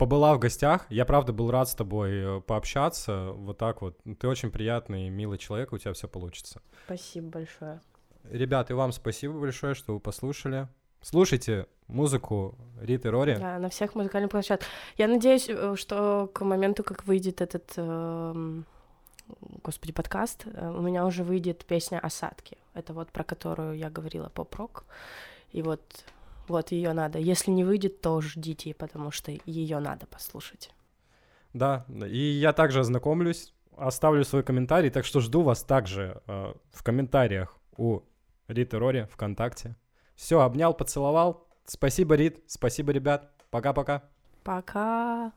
[SPEAKER 1] побыла в гостях. Я, правда, был рад с тобой э, пообщаться. Вот так вот. Ты очень приятный и милый человек, у тебя все получится.
[SPEAKER 2] Спасибо большое.
[SPEAKER 1] Ребят, и вам спасибо большое, что вы послушали. Слушайте музыку Риты Рори.
[SPEAKER 2] Да, на всех музыкальных площадках. Я надеюсь, э, что к моменту, как выйдет этот, эм, господи, подкаст, э, у меня уже выйдет песня «Осадки». Это вот про которую я говорила поп-рок. И вот, вот ее надо. Если не выйдет, то ждите, потому что ее надо послушать.
[SPEAKER 1] Да, и я также ознакомлюсь, оставлю свой комментарий, так что жду вас также э, в комментариях у Риты Рори ВКонтакте. Все, обнял, поцеловал. Спасибо, Рит, спасибо, ребят. Пока-пока.
[SPEAKER 2] Пока!